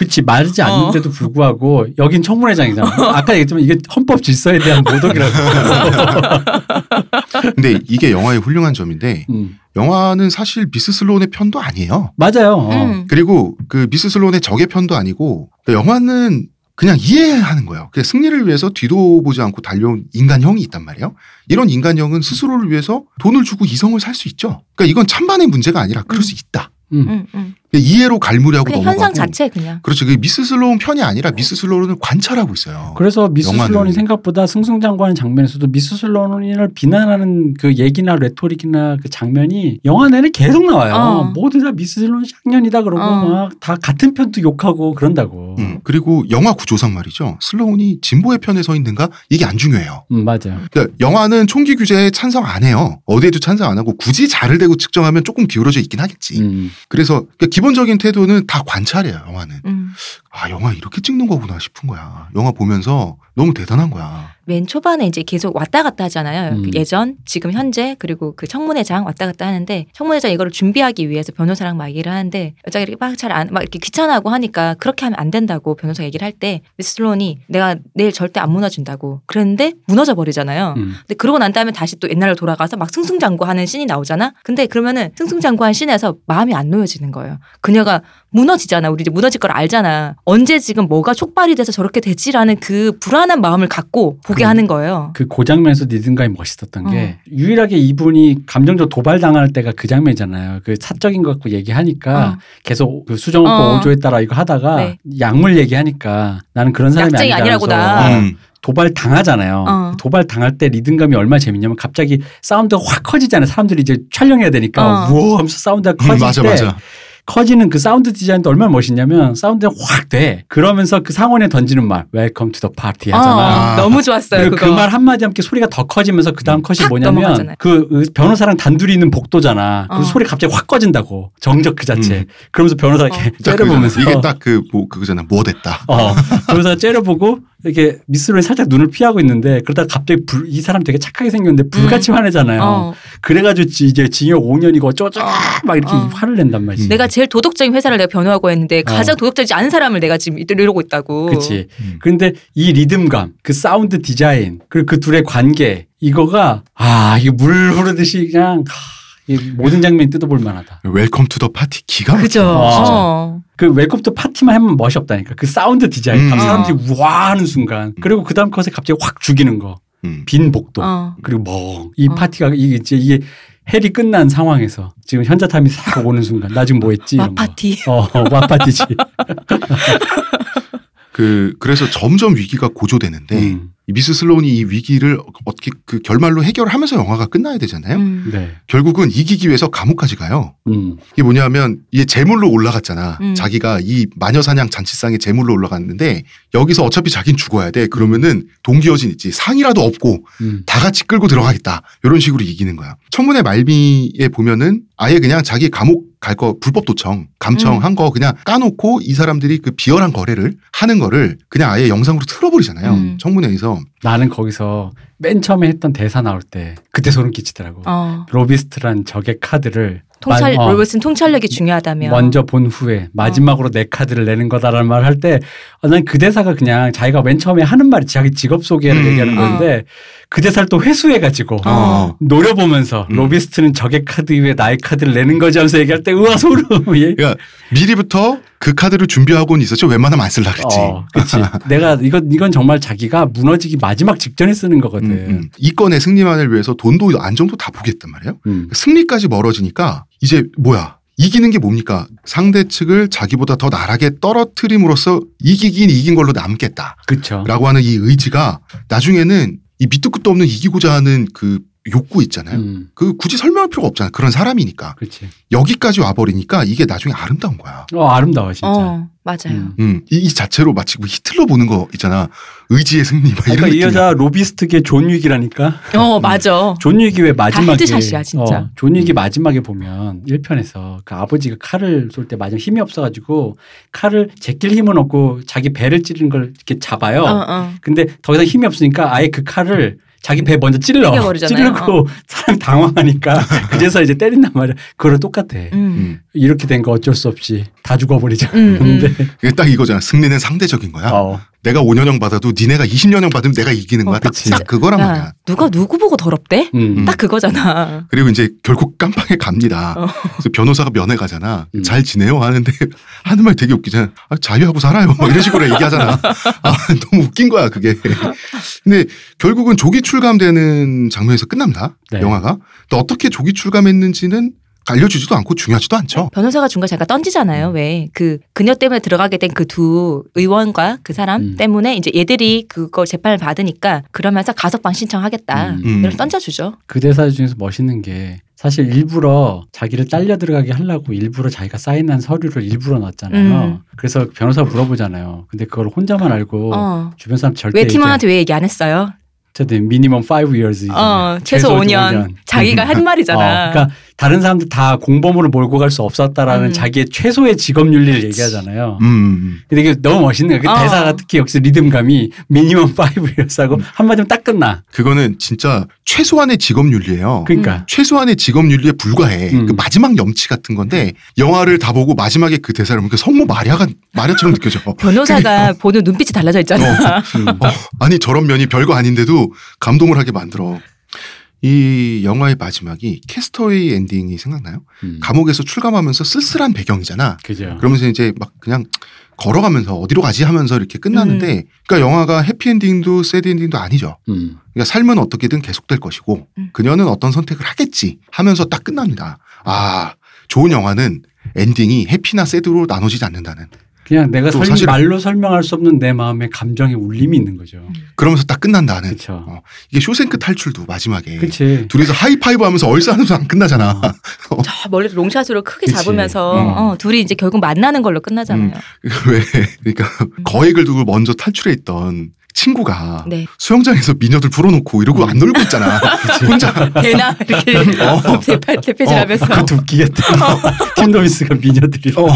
그치 말하지 어. 않는데도 불구하고 여긴 청문회장이잖아. 아까 얘기했지만 이게 헌법 질서에 대한 모독이라고. 근데 이게 영화의 훌륭한 점인데 음. 영화는 사실 미스 슬론의 편도 아니에요. 맞아요. 어. 음. 그리고 그 미스 슬론의 적의 편도 아니고 그 영화는 그냥 이해하는 거예요. 그 승리를 위해서 뒤도 보지 않고 달려온 인간형이 있단 말이에요. 이런 인간형은 스스로를 위해서 돈을 주고 이성을 살 수 있죠. 그러니까 이건 찬반의 문제가 아니라 그럴 음. 수 있다. 음. 이해로 갈무리하고 그냥 넘어가고. 현상 자체 그냥. 그렇죠. 그 미스 슬로운 편이 아니라 미스 슬로운을 관찰하고 있어요. 그래서 미스 영화는. 슬론이 생각보다 승승장구하는 장면에서도 미스 슬론을 비난하는 그 얘기나 레토릭이나 그 장면이 영화 내내 계속 나와요. 어. 모두 다 미스 슬론 쌍년이다 그러고 어. 막 다 같은 편도 욕하고 그런다고. 음, 그리고 영화 구조상 말이죠. 슬로운이 진보의 편에 서 있는가 이게 안 중요해요. 음, 맞아요. 그러니까 영화는 총기 규제에 찬성 안 해요. 어디에도 찬성 안 하고 굳이 자를 대고 측정하면 조금 기울어져 있긴 하겠지. 음. 그래서 그러니까 기본적인 태도는 다 관찰이에요. 영화는. 음. 아 영화 이렇게 찍는 거구나 싶은 거야. 영화 보면서 너무 대단한 거야. 맨 초반에 이제 계속 왔다 갔다 하잖아요. 음. 그 예전, 지금 현재 그리고 그 청문회장 왔다 갔다 하는데 청문회장 이거를 준비하기 위해서 변호사랑 막 얘기를 하는데 여자가 이렇게 막 잘 안 막 이렇게 귀찮아하고 하니까 그렇게 하면 안 된다고 변호사 얘기를 할 때 미스 슬론이 내가 내일 절대 안 무너진다고 그랬는데 무너져 버리잖아요. 음. 근데 그러고 난 다음에 다시 또 옛날로 돌아가서 막 승승장구하는 씬이 나오잖아. 근데 그러면은 승승장구한 씬에서 마음이 안 놓여지는 거예요. 그녀가 무너지잖아. 우리 이제 무너질 걸 알잖아. 언제 지금 뭐가 촉발이 돼서 저렇게 됐지라는 그 불안한 마음을 갖고 보게 그- 하는 거예요. 그 고장면에서 리듬감이 멋있었던 어. 게 유일하게 이분이 감정적 도발 당할 때가 그 장면이잖아요. 그 사적인 것 갖고 얘기하니까 어. 계속 그 수정헌법 어. 5조에 따라 이거 하다가 네. 약물 얘기하니까 나는 그런 사람이. 아니라고 나. 음. 도발 당하잖아요. 어. 도발 당할 때 리듬감이 얼마나 재밌냐면 갑자기 사운드가 확 커지잖아요. 사람들이 이제 촬영해야 되니까 어. 우와 하면서 사운드가 음, 커질 맞아 때 맞아. 커지는 그 사운드 디자인도 얼마나 멋있냐면 사운드가 확 돼. 그러면서 그 상원에 던지는 말 Welcome to the party 하잖아. 어, 너무 좋았어요. 그거. 그말 한마디 함께 소리가 더 커지면서 그 다음 컷이 탁 뭐냐면 넘어가잖아요. 그 변호사랑 단둘이 있는 복도잖아. 그 어. 소리 갑자기 확 꺼진다고. 정적 그 자체. 음. 그러면서 변호사 이렇게 어. 딱 째려보면서. 이게 딱 그 뭐 그거잖아. 뭐 됐다. 어. 변호사가 째려보고 이렇게 미스 슬론 살짝 눈을 피하고 있는데 그러다가 갑자기 불, 이 사람 되게 착하게 생겼는데 불같이 화내잖아요. 어. 그래가지고 지- 이제 징역 5년이고 어쩌고 막 이렇게 어. 화를 낸단 말이지. 내가 제일 도덕적인 회사를 내가 변호하고 했는데 가장 도덕적이지 않은 사람을 내가 지금 이러고 있다고. 어. 그치. 음. 근데 이 리듬감, 그 사운드 디자인, 그리고 그 둘의 관계, 이거가, 아, 이게 물 흐르듯이 그냥, 하, 이 모든 장면이 뜯어볼 만하다. Welcome to the party 기가 막혀. 그죠. 아. 어. 그 Welcome to party만 하면 멋이 없다니까. 그 사운드 디자인, 음. 사람들이 우와 하는 순간. 그리고 그 다음 컷에 갑자기 확 죽이는 거. 음. 빈 복도. 어. 그리고 멍. 이 어. 파티가, 이게 이제 이게 hell이 끝난 상황에서 지금 현자타임이 싹 오는 순간. 나 지금 뭐 했지? 이런 거. 마파티. 어, 와 파티지. 그 그래서 점점 위기가 고조되는데 음. 이 미스 슬로운이 이 위기를 어떻게 그 결말로 해결하면서 영화가 끝나야 되잖아요. 음. 네. 결국은 이기기 위해서 감옥까지 가요. 음. 이게 뭐냐면 이게 제물로 올라갔잖아. 음. 자기가 이 마녀 사냥 잔치상에 제물로 올라갔는데 여기서 어차피 자긴 죽어야 돼. 그러면은 동기어진 있지. 상이라도 없고 음. 다 같이 끌고 들어가겠다. 이런 식으로 이기는 거야. 청문회 말미에 보면은 아예 그냥 자기 감옥 갈 거 불법 도청, 감청 음. 한거 그냥 까놓고 이 사람들이 그 비열한 거래를 하는 거를 그냥 아예 영상으로 틀어버리잖아요. 음. 청문회에서. 나는 거기서 맨 처음에 했던 대사 나올 때 그때 소름 끼치더라고. 어. 로비스트란 적의 카드를 통찰 만- 어, 로버슨 통찰력이 중요하다며. 먼저 본 후에 마지막으로 내 카드를 내는 거다라는 말을 할 때 난 그 대사가 그냥 자기가 맨 처음에 하는 말이 자기 직업 소개를 음. 얘기하는 건데 그 대사를 또 회수해 가지고 어. 노려보면서 음. 로비스트는 적의 카드 이후에 나의 카드를 내는 거지 하면서 얘기할 때 우와 소름. 예. 그러니까 미리부터 그 카드를 준비하고는 있었죠. 웬만하면 안 쓸라 그랬지. 어, 그치. 내가 이건 이건 정말 자기가 무너지기 마지막 직전에 쓰는 거거든. 음, 음. 이 건의 승리만을 위해서 돈도 안정도 다 버리겠단 말이에요. 음. 승리까지 멀어지니까 이제 뭐야 이기는 게 뭡니까 상대 측을 자기보다 더 나락에 떨어뜨림으로써 이기긴 이긴 걸로 남겠다라고 그쵸. 하는 이 의지가 나중에는 이 밑도 끝도 없는 이기고자 하는 그 욕구 있잖아요. 음. 그 굳이 설명할 필요가 없잖아요. 그런 사람이니까 그치. 여기까지 와버리니까 이게 나중에 아름다운 거야. 어 아름다워 진짜. 어, 맞아요. 음. 음, 이, 이 자체로 마치 뭐 히틀러 보는 거 있잖아. 의지의 승리 막 이런 그러니까 이. 여자 로비스트계 존 윅이라니까. 어, 맞아. 존 윅이 왜 마지막에 headshot이야, 진짜. 어, 존 윅이 마지막에 보면 1편에서 그 아버지가 칼을 쏠 때 마지막 힘이 없어가지고 칼을 제낄 힘은 없고 자기 배를 찌르는 걸 이렇게 잡아요. 어, 어. 근데 더 이상 힘이 없으니까 아예 그 칼을 자기 배 먼저 찔러. 땡겨버리잖아요. 찌르고 사람이 당황하니까 그래서 이제 때린단 말이야. 그거랑 똑같아. 음. 음, 이렇게 된 거 어쩔 수 없이 다 죽어버리자. 음, 음. 근데 이게 딱 이거잖아. 승리는 상대적인 거야. 어, 내가 5년형 받아도 니네가 20년형 받으면 내가 이기는 거야. 어, 딱. 딱 그거란 말이야. 야, 누가 누구 보고 더럽대? 음. 음. 딱 그거잖아. 그리고 이제 결국 깜빵에 갑니다. 어. 그래서 변호사가 면회 가잖아. 음. 잘 지내요 하는데 하는 말 되게 웃기잖아. 아, 자유하고 살아요. 뭐 이런 식으로 얘기하잖아. 아, 너무 웃긴 거야 그게. 근데 결국은 조기 출감되는 장면에서 끝납니다. 네. 영화가. 근데 어떻게 조기 출감했는지는 알려주지도 않고 중요하지도 않죠. 변호사가 중간에 잠깐 던지잖아요. 왜 그 그녀 때문에 들어가게 된 그 두 의원과 그 사람 음. 때문에 이제 얘들이 그걸 재판을 받으니까 그러면서 가석방 신청하겠다. 음. 음. 이걸 던져주죠. 그 대사 중에서 멋있는 게 사실 일부러 자기를 딸려 들어가게 하려고 일부러 자기가 사인한 서류를 일부러 넣었잖아요. 음. 그래서 변호사가 물어보잖아요. 근데 그걸 혼자만 알고 어. 주변 사람 절대 왜 팀원한테 왜 얘기 안 했어요? 어쨌든 미니멈 5 years. 어, 최소 5년. 자기가 한 말이잖아. 어, 그러니까 다른 사람들 다 공범으로 몰고 갈 수 없었다라는 음. 자기의 최소의 직업 윤리를 얘기하잖아요. 음, 음. 근데 이게 너무 멋있는 거예요. 그 어. 대사가 특히 역시 리듬감이 미니멈 5 years하고 음. 한마디면 딱 끝나. 그거는 진짜 최소한의 직업 윤리예요. 그러니까 최소한의 직업 윤리에 불과해. 음. 그 마지막 염치 같은 건데 영화를 다 보고 마지막에 그 대사를 보면 그 성모 마리아가 마리아처럼 느껴져. 변호사가 보는 눈빛이 달라져 있잖아. 음. 어, 아니 저런 면이 별거 아닌데도 감동을 하게 만들어. 이 영화의 마지막이 캐스터웨이 엔딩이 생각나요? 음. 감옥에서 출감하면서 쓸쓸한 배경이잖아. 그죠. 그러면서 이제 막 그냥 걸어가면서 어디로 가지 하면서 이렇게 끝나는데 그러니까 영화가 해피엔딩도 새드엔딩도 아니죠. 음. 그러니까 삶은 어떻게든 계속될 것이고 음. 그녀는 어떤 선택을 하겠지 하면서 딱 끝납니다. 아 좋은 영화는 엔딩이 happy나 sad로 나눠지지 않는다는. 그냥 내가 또 설, 사실은- 말로 설명할 수 없는 내 마음의 감정의 울림이 있는 거죠. 그러면서 딱 끝난다는. 그렇죠. 어, 이게 쇼생크 탈출도 마지막에 그치. 둘이서 하이파이브 하면서 얼싸하면서 안 끝나잖아. 어. 저 멀리서 long shot으로 크게 그치. 잡으면서 음. 어, 둘이 이제 결국 만나는 걸로 끝나잖아요. 왜 그러니까 거액을 두고 먼저 탈출해 있던 친구가 네. 수영장에서 미녀들 불러놓고 이러고 안 놀고 있잖아. 혼자. 배나 이렇게 어. 대팔 대패질하면서 그것도 웃기겠다. 틴노미스가 미녀들이 어.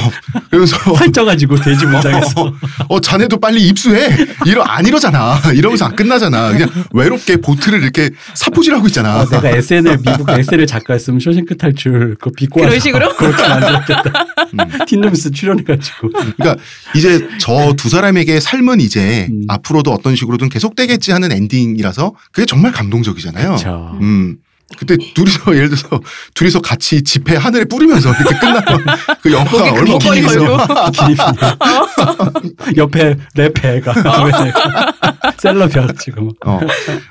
그러면서 활쪄가지고 돼지 문장에서 어 자네도 빨리 입수해. 이러 안 이러잖아. 이러면서 안 끝나잖아. 그냥 외롭게 보트를 이렇게 사포질하고 있잖아. 아, 내가 SNL 미국 SNL 작가였으면 쇼싱크 탈출 그거 비꼬 그런 식으로? 그렇게 만들었겠다. 음. 틴노미스 출연해가지고 그러니까 이제 저 두 사람에게 삶은 이제 음. 앞으로도 어떤 식으로든 계속되겠지 하는 엔딩이라서 그게 정말 감동적이잖아요. 그렇죠. 음. 그때 둘이서 예를 들어서 둘이서 같이 지폐 하늘에 뿌리면서 이렇게 끝나면 그 영화가 얼마나 웃기겠어. 기립이 옆에 래페가 셀럽이어가지고 어,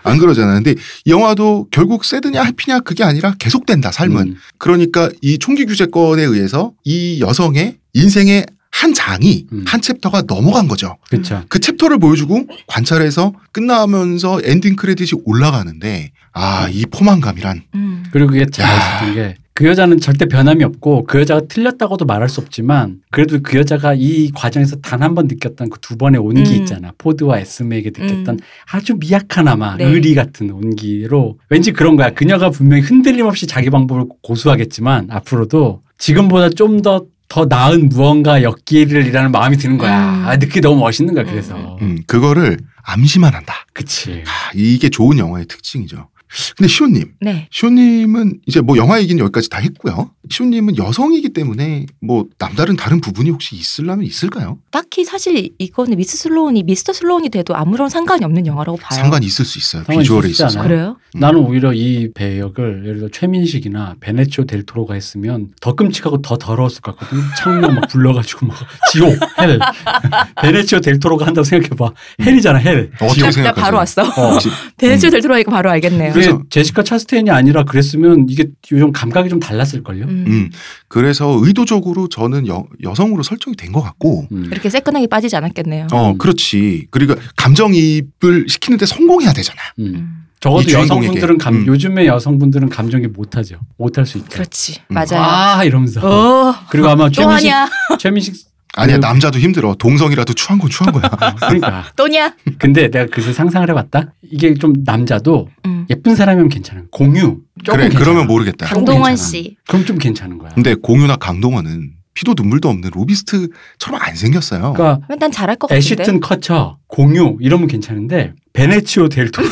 안 그러잖아. 근데 이 영화도 결국 sad냐 happy냐 그게 아니라 계속된다 삶은. 음. 그러니까 이 총기 규제권에 의해서 이 여성의 인생의 한 장이 음. 한 챕터가 넘어간 거죠. 그렇죠. 그 챕터를 보여주고 관찰해서 끝나면서 엔딩 크레딧이 올라가는데 아 이 포만감이란 음. 그리고 그게 잘 야. 있었던 게 그 여자는 절대 변함이 없고 그 여자가 틀렸다고도 말할 수 없지만 그래도 그 여자가 이 과정에서 단 한 번 느꼈던 그 두 번의 온기 음. 있잖아. 포드와 에스메에게 느꼈던 음. 아주 미약하나마 네. 의리 같은 온기로 왠지 그런 거야. 그녀가 분명히 흔들림 없이 자기 방법을 고수하겠지만 앞으로도 지금보다 좀 더 더 나은 무언가였기를 이라는 마음이 드는 거야. 음. 아, 느끼 너무 멋있는 거야. 그래서 음, 그거를 암시만 한다. 그치. 아, 이게 좋은 영화의 특징이죠. 근데 시온님, 네. 시온님은 이제 뭐 영화 얘기는 여기까지 다 했고요. 시온님은 여성이기 때문에 뭐 남다른 다른 부분이 혹시 있으려면 있을까요? 딱히 사실 이거는 미스 슬로운이 미스터 슬로운이 돼도 아무런 상관이 없는 영화라고 봐요. 상관이 있을 수 있어요. 상관이 비주얼에 있어서. 않아요? 그래요? 음. 나는 오히려 이 배역을 예를 들어 최민식이나 베네치오 델토로가 했으면 더 끔찍하고 더 더러웠을 것 같거든. 창문 막 불러가지고 막 지옥, hell. 베네치오 델토로가 한다고 생각해봐. hell이잖아, hell. 어떻게 나, 나? 바로 왔어. 어. 지- 베네치오 델 트로이가 바로 알겠네요. 그래서- 그게 제시카 차스테인이 아니라 그랬으면 이게 요즘 감각이 좀 달랐을걸요. 음. 음, 그래서 의도적으로 저는 여, 여성으로 설정이 된 것 같고, 음. 이렇게 새끈하게 빠지지 않았겠네요. 어, 음. 그렇지. 그리고 감정이입을 시키는데 성공해야 되잖아. 음. 음. 적어도. 여성분들은 감, 음. 요즘의 여성분들은 감정이입 못하죠. 못할 수 있죠. 그렇지. 음. 맞아요. 아 이러면서 어, 그리고 아마 또 최민식? 최민식 아니야, 그- 남자도 힘들어. 동성이라도 추한 건 추한 거야. 그러니까 또냐? 근데 내가 그래서 상상을 해봤다. 이게 좀 남자도 음. 예쁜 사람이면 괜찮은 공유. 조금 그래, 괜찮아. 그러면 모르겠다. 강동원 괜찮아. 씨. 그럼 좀 괜찮은 거야. 근데 공유나 강동원은 피도 눈물도 없는 로비스트처럼 안 생겼어요. 그러니까 난 잘할 것 같은데. 애쉬튼 커처, 공유 이러면 괜찮은데 베네치오 델토로,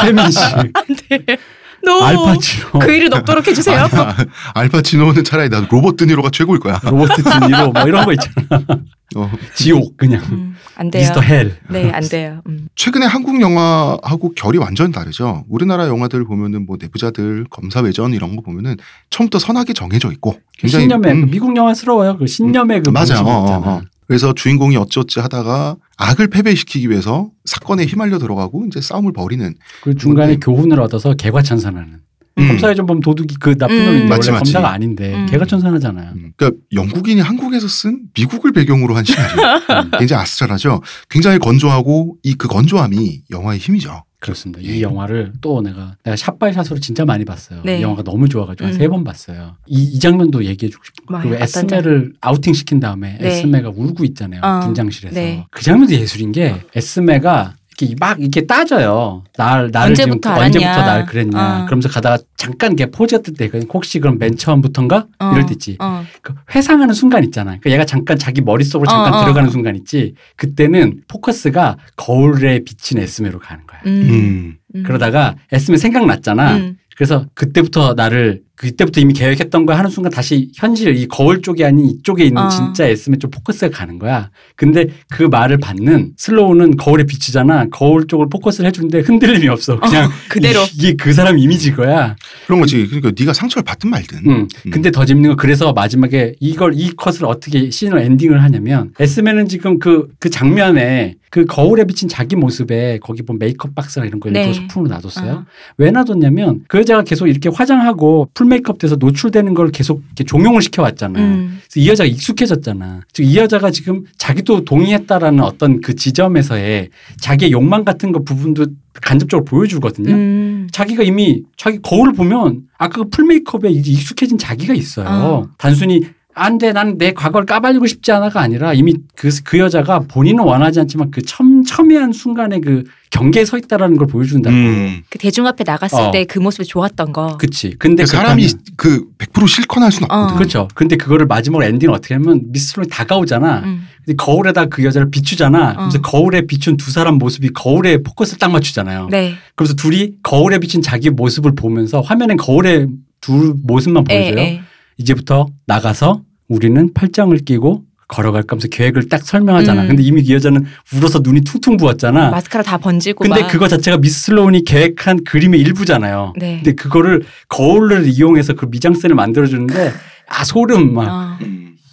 최민식, 너 알파치노, 그 일을 없도록 해주세요. 아니야. 알파치노는 차라리 나 로버트 드니로가 최고일 거야. 로버트 드니로 뭐 이런 거 있잖아. 어. 지옥 그냥 음, 안 돼요. 미스터 hell. 네, 안 돼요. 음. 최근에 한국 영화하고 결이 완전 다르죠. 우리나라 영화들 보면은 뭐 내부자들, 검사외전 이런 거 보면은 처음부터 선하게 정해져 있고 굉장히 신념의 음, 그 미국 영화스러워요. 그 신념의 그 맞아. 방식 어, 어. 어. 그래서 주인공이 어찌어찌 하다가 악을 패배시키기 위해서 사건에 휘말려 들어가고 이제 싸움을 벌이는 그 중간에? 교훈을 얻어서 개과천선하는. 음. 검사에 좀 보면 도둑이 그 나쁜 음. 놈인데 맞지, 원래 맞지. 검사가 아닌데 음. 개과천선하잖아요. 음, 그러니까 영국인이 한국에서 쓴 미국을 배경으로 한 시나리오. 음. 굉장히 아스트랄하죠. 굉장히 건조하고 이 그 건조함이 영화의 힘이죠. 그렇습니다. 예. 이 영화를 또 내가 내가 샷바이샷으로 진짜 많이 봤어요. 네. 이 영화가 너무 좋아가지고 한 음. 세번 봤어요. 이, 이 장면도 얘기해주고. 뭐예요? 그리고 에스메를 아우팅 시킨 다음에 네. 에스메가 울고 있잖아요. 어. 분장실에서. 네. 그 장면도 예술인 게 에스메가 이렇게 막 이렇게 따져요. 날 나를 지금 언제부터 알았냐. 언제부터 날 그랬냐. 어. 그러면서 가다가 잠깐 이렇게 포즈 뜰때 혹시 그럼 맨 처음부터인가 어. 이럴 때 있지. 어. 그 회상하는 순간 있잖아. 그 얘가 잠깐 자기 머릿속으로 잠깐 어, 어. 들어가는 순간 있지. 그때는 포커스가 거울에 비친 에스메로 가는 거야. 음. 음. 음. 그러다가 에스메 생각났잖아. 음. 그래서 그때부터 나를 그때부터 이미 계획했던 거 하는 순간 다시 현실 이 거울 쪽이 아닌 이쪽에 있는 어. 진짜 에스메 쪽 포커스가 가는 거야. 근데 그 말을 받는 슬로우는 거울에 비치잖아. 거울 쪽을 포커스를 해주는데 흔들림이 없어. 그냥 그대로. 이, 게 그 사람 이미지 거야. 그런 거지. 그러니까 네가 상처를 받든 말든. 음. 근데 더 재밌는 건 그래서 마지막에 이걸 이 컷을 어떻게 씬을 엔딩을 하냐면 에스메는 지금 그그 장면에 그 거울에 비친 자기 모습에 거기 보면 메이크업 박스나 이런 거 네. 일부러 소품으로 놔뒀어요. 어. 왜 놔뒀냐면 그 여자가 계속 이렇게 화장하고 full 메이크업 돼서 노출되는 걸 계속 이렇게 종용을 시켜왔잖아. 음. 그래서 이 여자가 익숙해졌잖아. 즉 이 여자가 지금 자기도 동의했다라는 어떤 그 지점에서의 자기의 욕망 같은 거 부분도 간접적으로 보여주거든요. 음. 자기가 이미 자기 거울을 보면 아까 그 풀메이크업에 익숙해진 자기가 있어요. 어. 단순히 안 돼, 난 내 과거를 까발리고 싶지 않아가 아니라 이미 그, 그 여자가 본인은 원하지 않지만 그 첨, 첨예한 순간에 그 경계에 서 있다라는 걸 보여준다고. 음. 그 대중 앞에 나갔을 어. 때그 모습이 좋았던 거. 그치. 근데 그 사람이 그 100% 실컷 할 수는 어. 없거든. 그렇죠. 근데 그거를 마지막으로 엔딩을 어떻게 하면 미스트론이 다가오잖아. 음. 근데 거울에다 그 여자를 비추잖아. 그래서 어. 거울에 비춘 두 사람 모습이 거울에 포커스를 딱 맞추잖아요. 네. 그래서 둘이 거울에 비친 자기 모습을 보면서 화면엔 거울에 둘 모습만 에, 보여줘요. 에. 이제부터 나가서 우리는 팔짱을 끼고 걸어갈 거면서 계획을 딱 설명하잖아. 음. 근데 이미 이 여자는 울어서 눈이 퉁퉁 부었잖아. 마스카라 다 번지고 근데 막. 그거 자체가 미스 슬로운이 계획한 그림의 일부잖아요. 네. 근데 그거를 거울을 이용해서 그 미장센을 만들어주는데 아 소름 막. 어.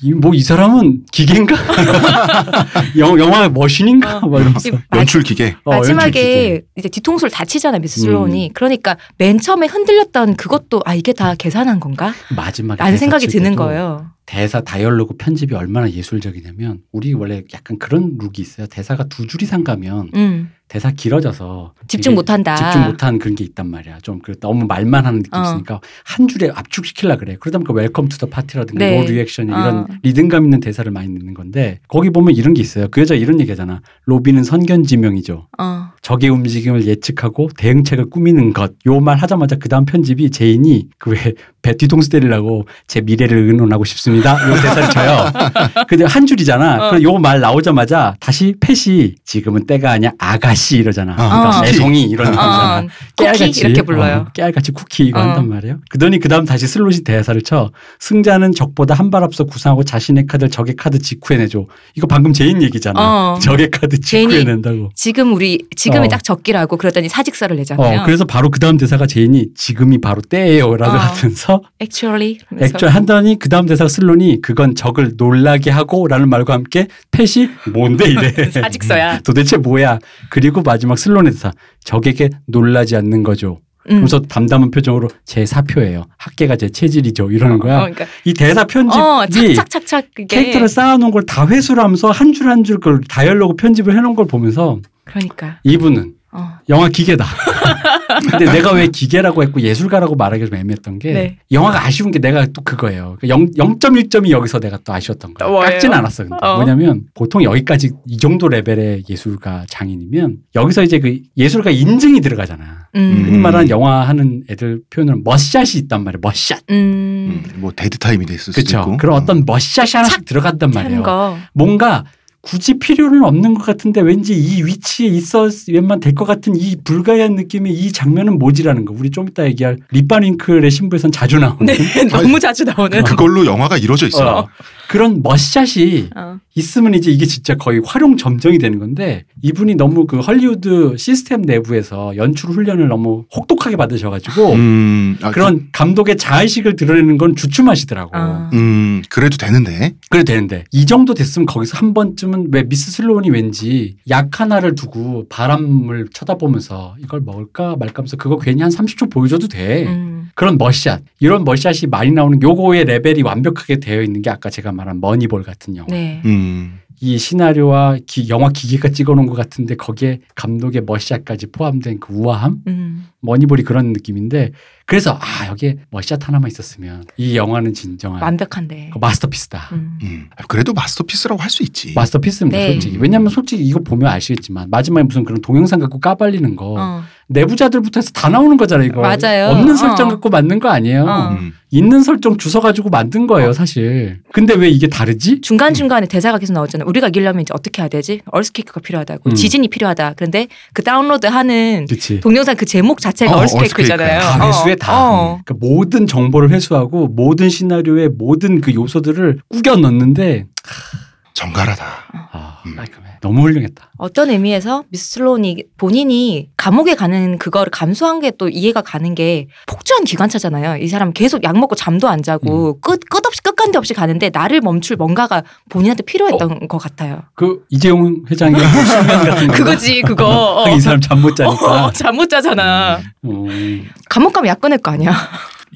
음. 뭐이 사람은 기계인가? 영, 영화 머신인가? 어. 막 이러면서. 연출 기계. 어, 연출 기계. 마지막에 이제 뒤통수를 다치잖아 미스 슬로운이. 그러니까 맨 처음에 흔들렸던 그것도 아 이게 다 계산한 건가? 마지막에 라는 대사 생각이 칠 드는 거예요. 대사 다이얼로그 편집이 얼마나 예술적이냐면 우리 원래 약간 그런 룰이 있어요. 대사가 두 줄 이상 가면 음. 대사 길어져서 집중 못한다. 집중 못하는 그런 게 있단 말이야. 좀 그 너무 말만 하는 느낌이 어. 있으니까 한 줄에 압축시키려 그래. 그러다 보니까 welcome to the party라든가 네. no reaction 어. 이런 리듬감 있는 대사를 많이 넣는 건데 거기 보면 이런 게 있어요. 그 여자 이런 얘기 하잖아. 로비는 선견지명이죠. 어. 적의 움직임을 예측하고 대응책을 꾸미는 것. 요 말 하자마자 그 다음 편집이 제인이 그왜배 뒤통수 때리려고 제 미래를 의논하고 싶습니다. 요 대사를 쳐요. 근데 한 줄이잖아. 어. 그럼 요 말 나오자마자 다시 펫이 지금은 때가 아니야 아가씨 이러잖아. 그러니까 어. 애송이 이런 느낌이잖아. 어. 쿠키 이렇게 불러요. 어, 깨알같이 쿠키 이거 어. 한단 말이에요. 그더니 그 다음 다시 슬론이 대사를 쳐. 승자는 적보다 한 발 앞서 구상하고 자신의 카드를 적의 카드 직후에 내줘. 이거 방금 제인 얘기잖아. 어. 적의 카드 제인이 직후에 낸다고. 지금 우리 지금 이 어. 딱 적기라고 그러더니 사직서를 내잖아요. 어, 그래서 바로 그 다음 대사가 제인이 지금이 바로 때예요라고 어. 하면서 Actually 그래서 액션 한다니 그 다음 대사가 슬론이 그건 적을 놀라게 하고라는 말과 함께 펫이 뭔데 이래. 사직서야. 도대체 뭐야. 그리고 마지막 슬론의 대사 적에게 놀라지 않는 거죠. 음. 그러면서 담담한 표정으로 제 사표예요. 학계가 제 체질이죠. 이러는 거야. 어, 그러니까 이 대사 편집이 어, 착착착착 캐릭터를 쌓아놓은 걸 다 회수를 하면서 한 줄 한 줄 그걸 다이얼로그 편집을 해놓은 걸 보면서 그러니까 이분은 어. 영화 기계다. 근데 내가 왜 기계라고 했고 예술가라고 말하기가 좀 애매했던 게 네. 영화가 아쉬운 게 내가 또 그거예요. 0, 0.1점이 여기서 내가 또 아쉬웠던 거예요. 뭐예요? 깎진 않았어. 근데 어. 뭐냐면 보통 여기까지 이 정도 레벨의 예술가 장인이면 여기서 이제 그 예술가 인증이 들어가잖아. 음. 흔히 말하는 영화 하는 애들 표현으로 멋샷이 있단 말이에요. 멋샷. 음. 음, 뭐 dead time이 됐을 수도 그렇죠. 있고. 그런 어떤 멋샷이 하나씩 하는 말이에요. 거. 뭔가 굳이 필요는 없는 것 같은데 왠지 이 위치에 있었으면 될 것 같은 이 불가해한 느낌의 이 장면은 뭐지라는 거. 우리 좀 이따 얘기할 립반윙클의 신부에선 자주 나오는 네, 너무 자주 나오는. 그걸로 영화가 이루어져 있어요. 어, 그런 멋샷이 어. 있으면 이제 이게 진짜 거의 화룡점정이 되는 건데 이분이 너무 그 헐리우드 시스템 내부에서 연출 훈련을 너무 혹독하게 받으셔가지고 음, 아, 그런 감독의 자의식을 드러내는 건 주춤하시더라고. 아. 그, 음, 그래도 되는데. 그래도 되는데 이 정도 됐으면 거기서 한 번쯤은 왜 미스 슬로운이 왠지 약 하나를 두고 바람을 쳐다보면서 이걸 먹을까 말까 하면서 그거 괜히 한 30초 보여줘도 돼. 음. 그런 멋샷 이런 멋샷이 많이 나오는 요거의 레벨이 완벽하게 되어 있는 게 아까 제가 말한 머니볼 같은 영화. 네. 음. 이 시나리오와 기- 영화 기계가 찍어놓은 것 같은데 거기에 감독의 멋샷까지 포함된 그 우아함 음. 머니볼이 그런 느낌인데 그래서 아 여기에 멋샷 하나만 있었으면 이 영화는 진정한 완벽한데. 그 마스터피스다. 음. 음. 그래도 마스터피스라고 할 수 있지. 마스터피스입니다, 네. 솔직히. 왜냐면 솔직히 이거 보면 아시겠지만 마지막에 무슨 그런 동영상 갖고 까발리는 거 어. 내부자들부터 해서 다 나오는 거잖아요, 이거. 맞아요. 없는 어. 설정 갖고 만든 거 아니에요. 어. 음. 있는 설정 주워 가지고 만든 거예요, 사실. 근데 왜 이게 다르지? 중간 중간에 대사가 계속 나오잖아요. 우리가 이기려면 이제 어떻게 해야 되지? 얼스케이크가 필요하다고. 음. 지진이 필요하다. 그런데 그 다운로드하는. 동영상 그 제목 자체 가 어, 얼스케이크잖아요. 다 어. 회수해 다. 어. 그러니까 모든 정보를 회수하고 모든 시나리오의 모든 그 요소들을 꾸겨 넣는데 정갈하다. 아, 음. 깔끔해. 너무 훌륭했다. 어떤 의미에서 미스 슬론이 본인이 감옥에 가는 그거를 감수한 게 또 이해가 가는 게 폭주한 기관차잖아요. 이 사람 계속 약 먹고 잠도 안 음. 자고 끝 끝없이 끝간데 없이 가는데 나를 멈출 뭔가가 본인한테 필요했던 것 같아요. 그 이재용 회장의 그 거. 그거지 그거. 이 사람 잠 못 자니까. 어, 잠못 자잖아. 음. 감옥 가면 약 꺼낼 거 아니야.